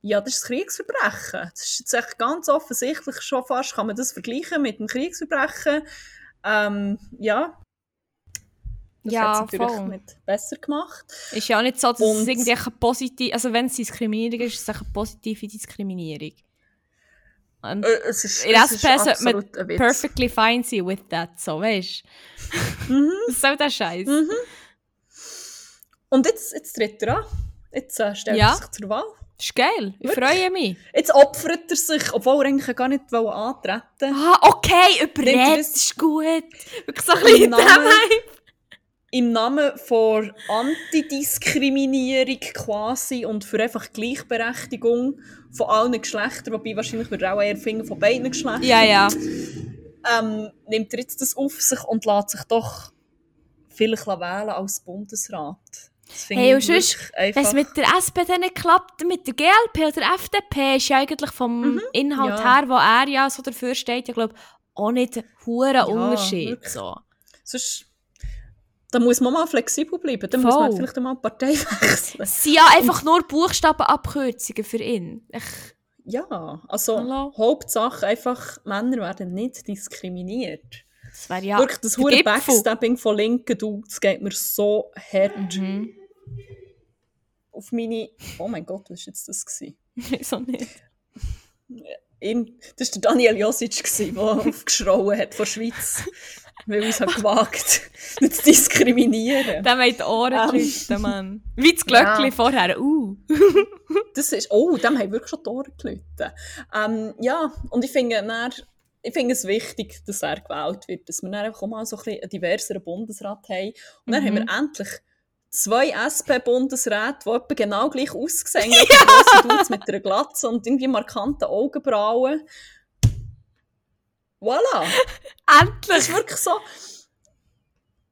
ja, das ist ein Kriegsverbrechen. Das ist jetzt echt ganz offensichtlich schon fast, kann man das vergleichen mit einem Kriegsverbrechen. Ähm, ja. Das Ja, hat es natürlich voll. nicht besser gemacht. Ist ja auch nicht so, dass es Und- irgendwie eine positive, also wenn es Diskriminierung ist, ist es eine positive Diskriminierung. Und Äh, es ist, in es SP sollte man perfectly fine sein with that, so, weißt du? Mhm. Soll der Scheiß? Mhm. Und jetzt, jetzt tritt er an. Jetzt äh, stellt Ja. er sich zur Wahl. Das ist geil, ich Wirklich? freue mich. Jetzt opfert er sich, obwohl er eigentlich gar nicht wollte antreten Ah, okay, er überredet, das- ist gut. Wirklich so ein bisschen in dem. Im Namen von Antidiskriminierung quasi und für einfach Gleichberechtigung von allen Geschlechtern, wobei wahrscheinlich würde auch eher finden von beiden Geschlechtern, Ja, ja. ähm, nimmt er jetzt das auf sich und lässt sich doch vielleicht wählen als Bundesrat. Hey, ich und sonst, Wenn es mit der SPD nicht klappt, mit der GLP oder FDP, ist ja eigentlich vom Inhalt Mhm. ja. her, wo er ja so dafür steht, ja, glaube auch nicht ein hoher Unterschied. wirklich. So. Sonst, da muss man mal flexibel bleiben. Dann muss man Voll. vielleicht mal die Partei wechseln. Sind ja einfach nur Buchstabenabkürzungen für ihn. Ich, Ja, also Hallo? Hauptsache einfach, Männer werden nicht diskriminiert. das wäre ja Wirklich, das hure. Backstabbing von linken Dudes geht mir so hart Mhm. auf meine... Oh mein Gott, was war jetzt das? Wieso nicht? Ihm, das war Daniel Josic, der aufgeschrauen hat von der Schweiz. Weil er es gewagt, nicht zu diskriminieren. Der hat die Ohren Ähm. gelitten, Mann. Wie das Glöckchen Ja. vorher. Uh. Das ist, oh, dem haben wirklich schon die Ohren gelitten. Ähm, ja, und ich finde, dann, ich finde es wichtig, dass er gewählt wird, dass wir dann einfach auch mal so ein bisschen einen diverseren Bundesrat haben. Und dann Mhm. haben wir endlich zwei SP-Bundesräte, die etwa genau gleich aussehen. Ja. grosse Dudes mit einer Glatze und irgendwie markanten Augenbrauen. Voilà! Das Endlich! ist wirklich so.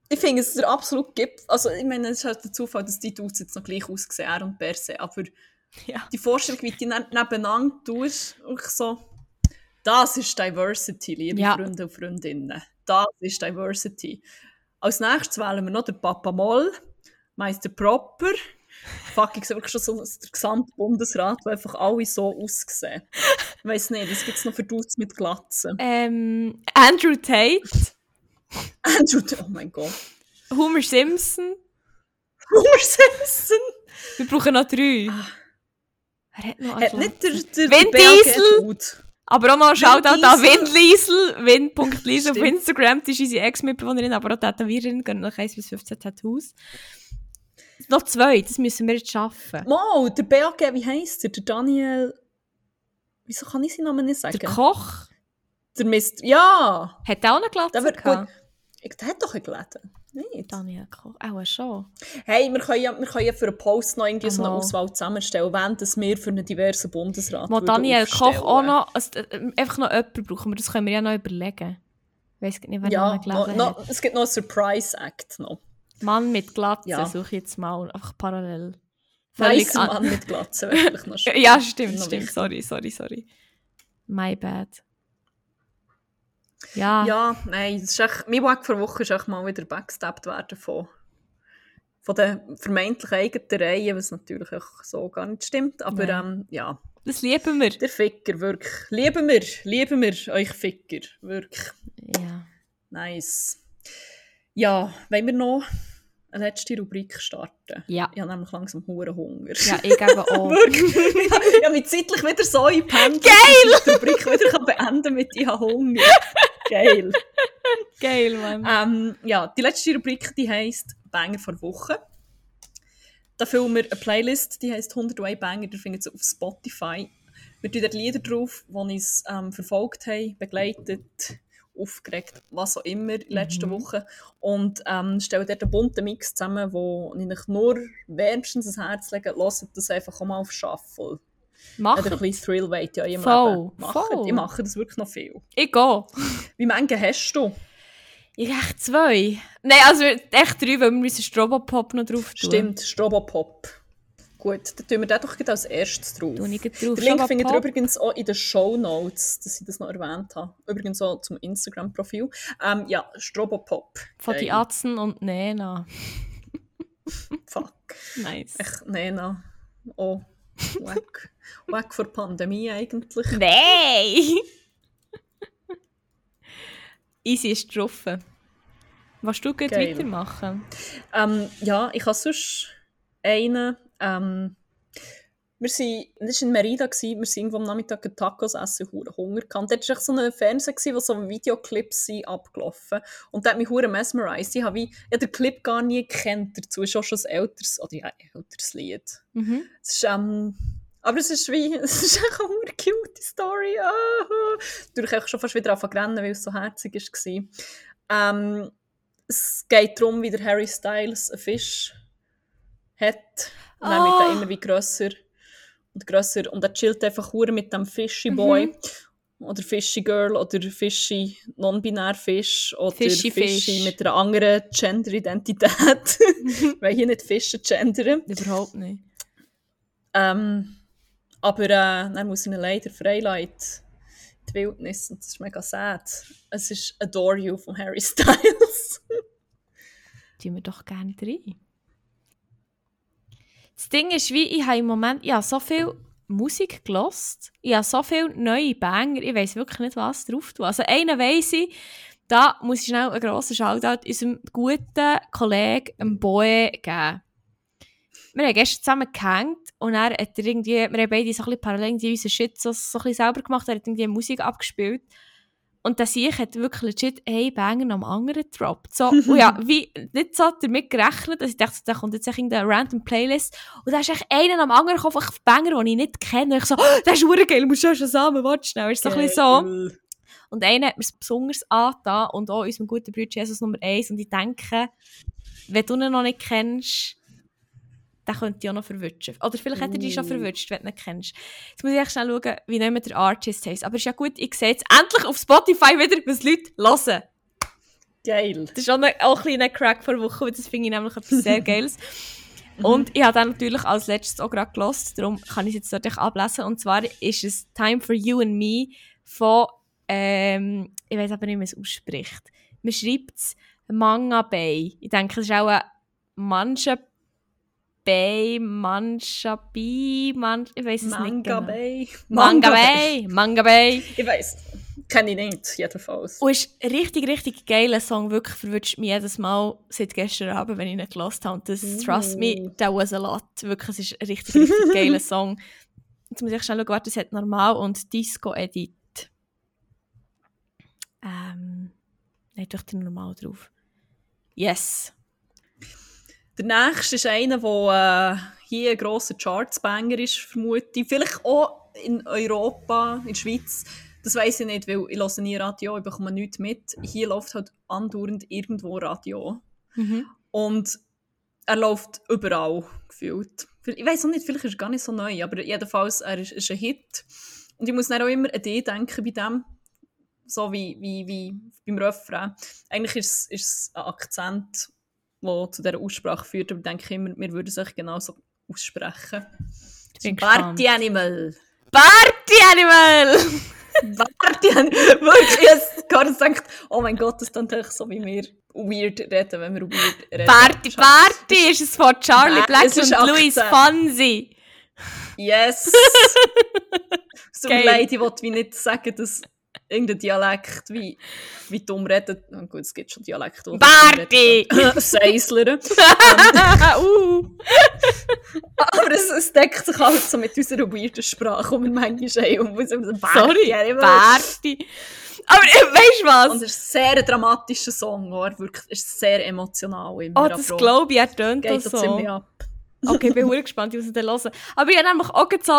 Ich finde, es ist der absolut gibt. Also, ich meine, es ist halt der Zufall, dass die Dudes jetzt noch gleich aussehen, er und Berse. Aber Ja. die Vorstellung, wie die ne- nebeneinander tust, wirklich so. Das ist Diversity, liebe Ja. Freunde und Freundinnen. Das ist Diversity. Als nächstes wählen wir noch den Papa Moll, Meister Proper, Fuck, ich sehe wirklich schon so der gesamte Bundesrat, wo einfach alle so aussehen. Ich weiss nicht, was gibt es noch für Dudes mit Glatzen? Ähm, Andrew Tate, Andrew, oh mein Gott. Homer Simpson. Homer Simpson. Wir brauchen noch drei. Ah. Wer hat noch Hat einen nicht der, der, Vin Diesel? Aber auch ein Shoutout an Diesel. Win Liesel. Win.liesel auf. Instagram. Die ist unsere Ex-Mitbewohnerin, aber auch Tätowiererin. Gehen noch 1 bis 15 Tattoos. Noch zwei, das müssen wir jetzt schaffen. Mo, der BAG, wie heisst der? Der Daniel... Wieso kann ich seinen Namen nicht sagen? Der Koch Der Mist... Ja! hat auch eine Glatze Der wird gehabt. gut... Ich, der hat doch Gläden. Nicht? Daniel Koch, auch schon. Hey, wir können, ja, wir können ja für einen Post noch irgendwie so eine. Auswahl zusammenstellen, wenn das wir für einen diversen Bundesrat Mal würden Daniel Koch auch noch, also, einfach noch jemanden brauchen wir, das können wir ja noch überlegen. Ich weiss nicht, wer noch Ja, noch, Gläser noch, hat. es gibt noch einen Surprise-Act noch. Mann mit Glatze Ja. suche ich jetzt mal, einfach parallel. An- Mann mit Glatze, vielleicht noch. Ja, stimmt, Noch stimmt. wichtig. Sorry, sorry, sorry. My bad. Ja, Ja, nein, das ist echt, mein Wack vor Woche ist echt mal wieder backstabbed werden von, von den vermeintlich eigenen Reihen, was natürlich auch so gar nicht stimmt. Aber ähm, ja, das lieben wir. der Ficker, wirklich. Lieben wir, lieben wir euch Ficker. Wirklich Ja. nice. Ja, wollen wir noch letzte Rubrik starten? Ja. Ich habe nämlich langsam hohen Hunger. Ja, ich gebe auch. Ich habe mich zeitlich wieder so eingepennt, dass ich die Rubrik wieder kann beenden mit «Ich habe Hunger». Geil. Geil, Mann. Ähm, ja, die letzte Rubrik, die heisst «Banger vor Woche». Da füllen wir eine Playlist, die heisst «101 Banger», die findet ihr auf Spotify. Wir tun dort Lieder drauf, die uns ähm, verfolgt haben, begleitet, aufgeregt, was auch immer in letzten Mhm. Woche. Und ähm, stellen dort einen bunten Mix zusammen, wo ich euch nur wärmstens ans Herz lege, hört das einfach auch mal auf Shuffle. Mach Oder ein bisschen Thrill wollt ja im Voll, Leben. Macht. voll. Ich mache das wirklich noch viel. Ich gehe. Wie viele hast du? Ich echt zwei. Nein, also echt drei, weil wir müssen Strobopop noch drauf tun. Stimmt, Strobopop. Gut, dann tun wir den doch gleich als erstes drauf. Den Link findet ihr übrigens auch in den Show Notes, dass ich das noch erwähnt habe. Übrigens auch zum Instagram-Profil. Ähm, ja, Strobopop. Von die. Atzen und Nena. Fuck. Nice. Ich, nee, na. Oh, weg. weg vor Pandemie eigentlich. Nein! Easy ist drauf. Willst du gut weitermachen? Ähm, ja, ich habe sonst einen. Ähm, wir sind, das war in Merida, gewesen, wir sind irgendwo am Nachmittag Tacos essen, hure Hunger gehabt. Dort war so ein Fernseher, gewesen, wo so Videoclips sind abgelaufen Und der hat mich hure mesmerized. Ich habe wie- ich habe den Clip gar nie gekannt dazu. Ist auch schon ein älteres, oder ja, ein älteres Lied. Mhm. Es ist, ähm, aber es ist wie, es ist echt eine hure cute Story. Ah. Durch ich schon fast wieder rennen, weil es so herzig war. Ähm, es geht darum, wie der Harry Styles einen Fisch hat. Und dann wird Ah. er immer wie grösser und grösser. Und er chillt einfach hure mit dem Fishy Boy. Mhm. Oder Fishy Girl oder Fishy Non-Binär Fisch oder Fishy Fishy, Fisch. mit einer anderen Gender-Identität. Weil hier nicht Fische gendern. Überhaupt nicht. Ähm, aber äh, dann muss ich ihn leider freileiten. Die Wildnis. Und das ist mega sad. Es ist Adore You von Harry Styles. Tun wir doch gerne rein. Das Ding ist, wie ich habe im Moment ich habe so viel Musik gelost. Ich habe so viele neue Banger. Ich weiß wirklich nicht, was drauf tun. Also einen weiss ich, da muss ich schnell einen grossen Shoutout unserem guten Kollegen, Boy, geben. Wir haben gestern zusammen gehängt und er hat irgendwie, wir haben beide so ein bisschen parallel unseren Shit so, so ein bisschen selber gemacht, er hat irgendwie Musik abgespielt. Und der Sieg hat wirklich legit einen Banger dem anderen gedroppt. So, und ja, wie, nicht so damit gerechnet, dass ich dachte, da kommt jetzt echt irgendeine random Playlist. Und da ist echt einer dem anderen gekommen, einfach Banger, den ich nicht kenne. Und ich so, oh, der ist verdammt geil, musst du schon zusammen, warte schnell. Ist so ein bisschen so. Und einer hat mir es besonders angetan und auch unserem guten Bruder Jesus Nummer 1. Und ich denke, wenn du ihn noch nicht kennst, den könnte ich auch noch verwünschen. Oder vielleicht hat er dich schon Uh. verwünscht, wenn du ihn nicht kennst. Jetzt muss ich echt schnell schauen, wie nicht der Artist heisst. Aber ist ja gut, ich sehe jetzt endlich auf Spotify wieder, was Leute hören. Geil. Das ist auch, ein, auch ein kleiner Crack vor Woche, weil das finde ich nämlich etwas sehr Geiles. Und ich habe dann natürlich als letztes auch gerade gelost, darum kann ich es jetzt natürlich ablesen. Und zwar ist es Time for You and Me von, ähm, ich weiß aber nicht, wie man es ausspricht. Man schreibt es Manga Bay. Ich denke, es ist auch ein Manche Bay, Manchabi, Man ich weiß es nicht Manga genau. Bay. Manga Bay, Manga Bay. Ich weiß. Kenne ich nicht, jedenfalls. Und ist ein richtig, richtig geiler Song. Wirklich verwünscht mich jedes Mal seit gestern Abend, wenn ich ihn gehört habe. Und das, trust me, that was a lot. Wirklich, es ist ein richtig, richtig geiler Song. Jetzt muss ich schnell schauen, warte, es hat Normal und Disco Edit. Ähm, nein, doch den Normal drauf. Yes. Der nächste ist einer, der äh, hier ein grosser Chartsbanger ist, vermute ich. Vielleicht auch in Europa, in der Schweiz. Das weiß ich nicht, weil ich höre nie Radio, ich bekomme nichts mit. Hier läuft halt andauernd irgendwo Radio. Mhm. Und er läuft überall, gefühlt. Ich weiß auch nicht, vielleicht ist er gar nicht so neu, aber jedenfalls, er ist, ist ein Hit. Und ich muss dann auch immer an die denken bei dem, so wie, wie, wie beim Refrain. Eigentlich ist es, ist es ein Akzent, der zu dieser Aussprache führt, aber ich denke immer, wir würden es euch genauso aussprechen. Party Animal! Party Animal! Party Animal! Wirklich, ich habe gerade gedacht, oh mein Gott, das klingt so, wie wir weird reden, wenn wir weird reden. Party, Party ist es von Charlie Black und Louis. Fonsi. Yes! Mir Geil. leid, ich wollte wie nicht sagen, dass irgendein Dialekt wie, wie dumm redet. Na gut, es gibt schon Dialekte. reden. Seislern. uh. Aber es, es deckt sich halt so mit unserer weirden Sprache, die wir manchmal haben. Und so Sorry, Party. Aber äh, weißt du was? Und es ist ein sehr dramatischer Song, oder? Wirklich, es ist sehr emotional. Immer, Oh, das glaube ich, er tönt geht da ziemlich so. ab. Okay, ich bin sehr gespannt, wie ich es dann hören. Aber ich hatte nämlich auch so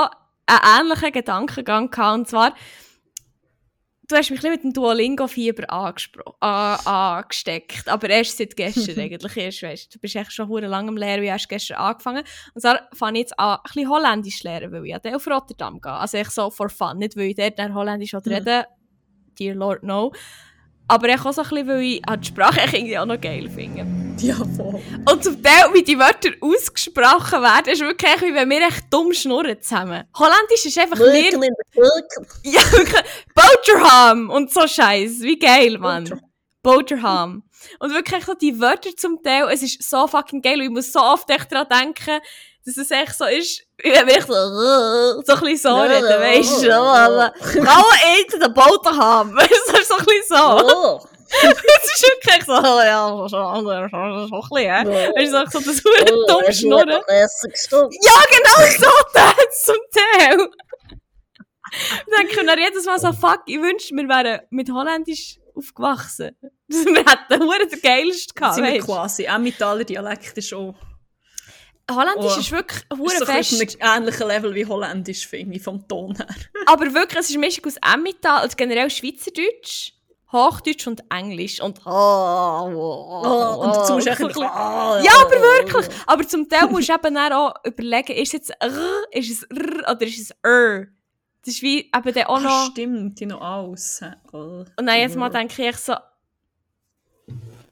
einen ähnlichen Gedankengang gehabt. Und zwar, du hast mich mit dem Duolingo-Fieber angesteckt. Aber erst seit gestern eigentlich. Erst, weißt, du bist echt schon hure lang am Lernen, wie hast gestern angefangen. Und zwar fange ich jetzt an, ein bisschen Holländisch zu lernen, weil ich dann auf Rotterdam gehe. Also ich so for fun. Nicht, weil ich dort Holländisch Mhm. reden Dear Lord, no. Aber ich auch so ein bisschen, weil ich die Sprache irgendwie auch noch geil finde. Ja, voll. Und zum Teil, wie die Wörter ausgesprochen werden, ist wirklich wie wenn wir echt dumm schnurren zusammen. Holländisch ist einfach mir... Ja, wirklich. Boterham und so Scheiß. Wie geil, Mann. Boter- Boterham. Und wirklich so die Wörter zum Teil, es ist so fucking geil. Und ich muss so oft echt daran denken, dass es echt so ist, wie wenn ich so, so ein bisschen so reden, weißt du, aber Frauen eten den Boterham. Weißt du, so ein bisschen so. Oh. Es ist wirklich so, ja, so, so, so, so, so ein bisschen, hä? Weißt du, so das hure dumme Schnurren. Ja, genau so das zum Teil. Dann können wir jedes Mal so, fuck, ich wünschte, wir wären mit Holländisch aufgewachsen. Wir hätten den geilsten gehabt, sind wir quasi. Emmentaler Dialekt ist auch Holländisch Oh. ist wirklich ist hure so fest. bisschen auf einem ähnlichen Level wie Holländisch, finde ich, vom Ton her. Aber wirklich, es ist Mischung aus Emmental, also generell Schweizerdeutsch, Hochdeutsch und Englisch. Und, Oh, und dazu musst du ein bisschen- Ja, aber wirklich. Aber zum Teil musst du eben auch überlegen, ist es jetzt R, ist es R oder ist es R? Das ist wie eben dann auch Ah, noch... stimmt, die noch alles. Oh. Und dann jetzt mal denke ich so...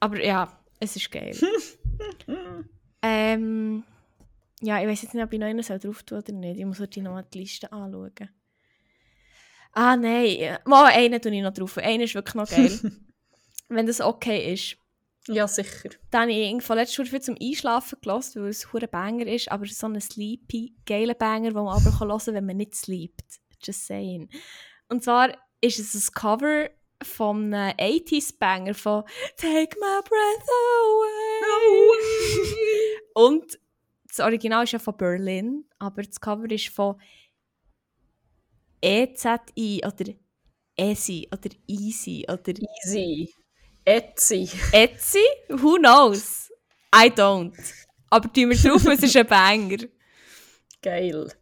Aber ja, es ist geil. ähm... Ja, ich weiß jetzt nicht, ob ich noch einen drauf tun oder nicht. Ich muss heute noch mal die Liste anschauen. Ah, nein. Mal einen tue ich noch drauf. Einer ist wirklich noch geil. Wenn das okay ist. Ja, sicher. Dann habe ich irgendwann letztes Mal viel zum Einschlafen gelassen, weil es ein Banger ist, aber so ein sleepy, geiler Banger, den man aber hören kann, wenn man nicht sleept. Just saying. Und zwar ist es ein Cover vom äh, 80s Banger von Take My Breath Away. Und das Original ist ja von Berlin, aber das Cover ist von EZI oder ESI oder Easy oder Easy. Etsy. Etsy? Who knows? I don't. Aber tun wir drauf, es ist ein Banger. Geil.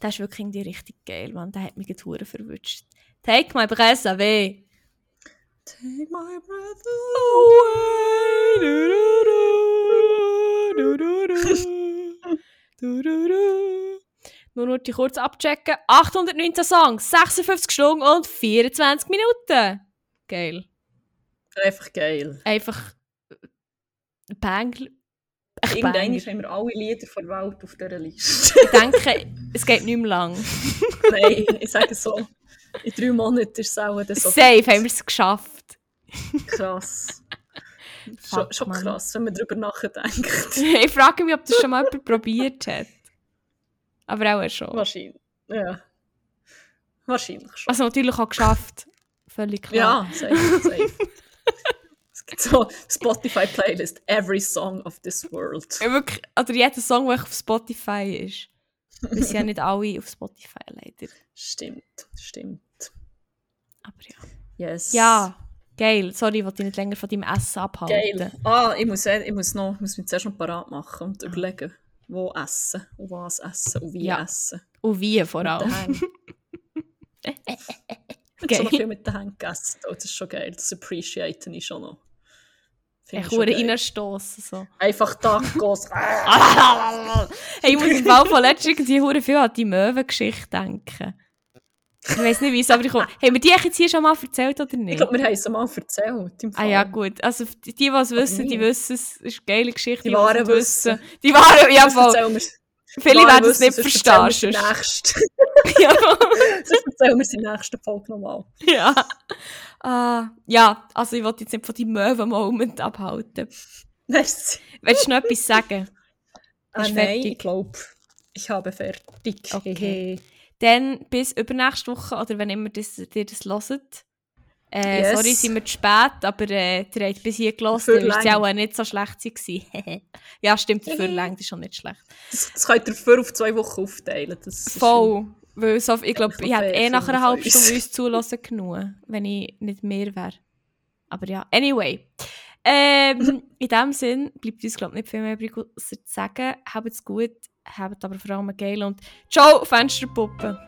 Das ist wirklich irgendwie richtig geil, Mann. Der hat mich jetzt hure verwünscht. Take my breath away. Take my breath Away. Du, du, du. Du, du, du. Nur noch die kurz abchecken. 819 Songs, 56 Stunden und 24 Minuten. Geil. Einfach geil. Einfach. Echt Irgendwann haben wir alle Lieder von Welt auf dieser Liste. Ich denke, es geht nicht mehr lang. Nein, ich sage so, in drei Monaten ist es auch so Safe haben wir es geschafft. krass. Schon, schon krass, wenn man darüber nachdenkt. ich frage mich, ob das schon mal jemand probiert hat. Aber auch schon. Wahrscheinlich. Ja. Wahrscheinlich schon. Also natürlich auch geschafft. Völlig klar. ja, safe, safe. es gibt so Spotify-Playlist, every song of this world. Ja, wirklich, oder jeder Song, der auf Spotify ist. Wir sind ja nicht alle auf Spotify, leider. Stimmt, stimmt. Aber ja. Yes. Ja, geil. Sorry, ich wollte dich nicht länger von deinem Essen abhalten. Geil. Ah, ich muss, eh- ich muss, noch, ich muss mich zuerst noch parat machen und überlegen, wo essen und was essen und wie Ja. essen. Und wie vor allem. Ich habe schon viel mit den Händen gegessen. Oh, das ist schon geil. Das appreciate ich schon noch. Finde Ich geil. reinstossen. So. Einfach Tacos. hey, ich muss im Fall von letztens hure viel an die Möwengeschichte denken. Ich weiß nicht wieso, aber ich komme. Haben wir die jetzt hier schon mal erzählt oder ich nicht? glaube, wir haben es mal erzählt. Ah ja, gut. Also die, die es wissen, die wissen es. Es ist eine geile Geschichte. Die wahren es wissen. Die waren, ja voll. Viele werden es wissen, nicht verstehen. sonst. nächsten- ja. sonst erzählen wir es in der nächsten Folge nochmal. ja. Ah, ja, also ich wollte jetzt nicht von deinem Möwen-Moment abhalten. Merci. Willst du noch etwas sagen? Ah, nein, fertig? ich glaube, ich habe fertig. Okay. Dann bis übernächste Woche oder wenn immer das, ihr das hört. Äh, Yes. Sorry, sind wir zu spät, aber äh, ihr habt bis hier gelassen, Für dann wird es ja auch nicht so schlecht ja, stimmt, für lang, ist schon nicht schlecht. Das, das könnt ihr für auf zwei Wochen aufteilen. Das Voll. Weil so, ich glaube, ich hätte eh nach einer halben uns. Stunde uns zulassen genug, wenn ich nicht mehr wäre. Aber ja, anyway. Ähm, in dem Sinn bleibt uns, glaube ich, nicht viel mehr übrig zu sagen. Habt es gut, habt aber vor allem geil und ciao, Fensterpuppe.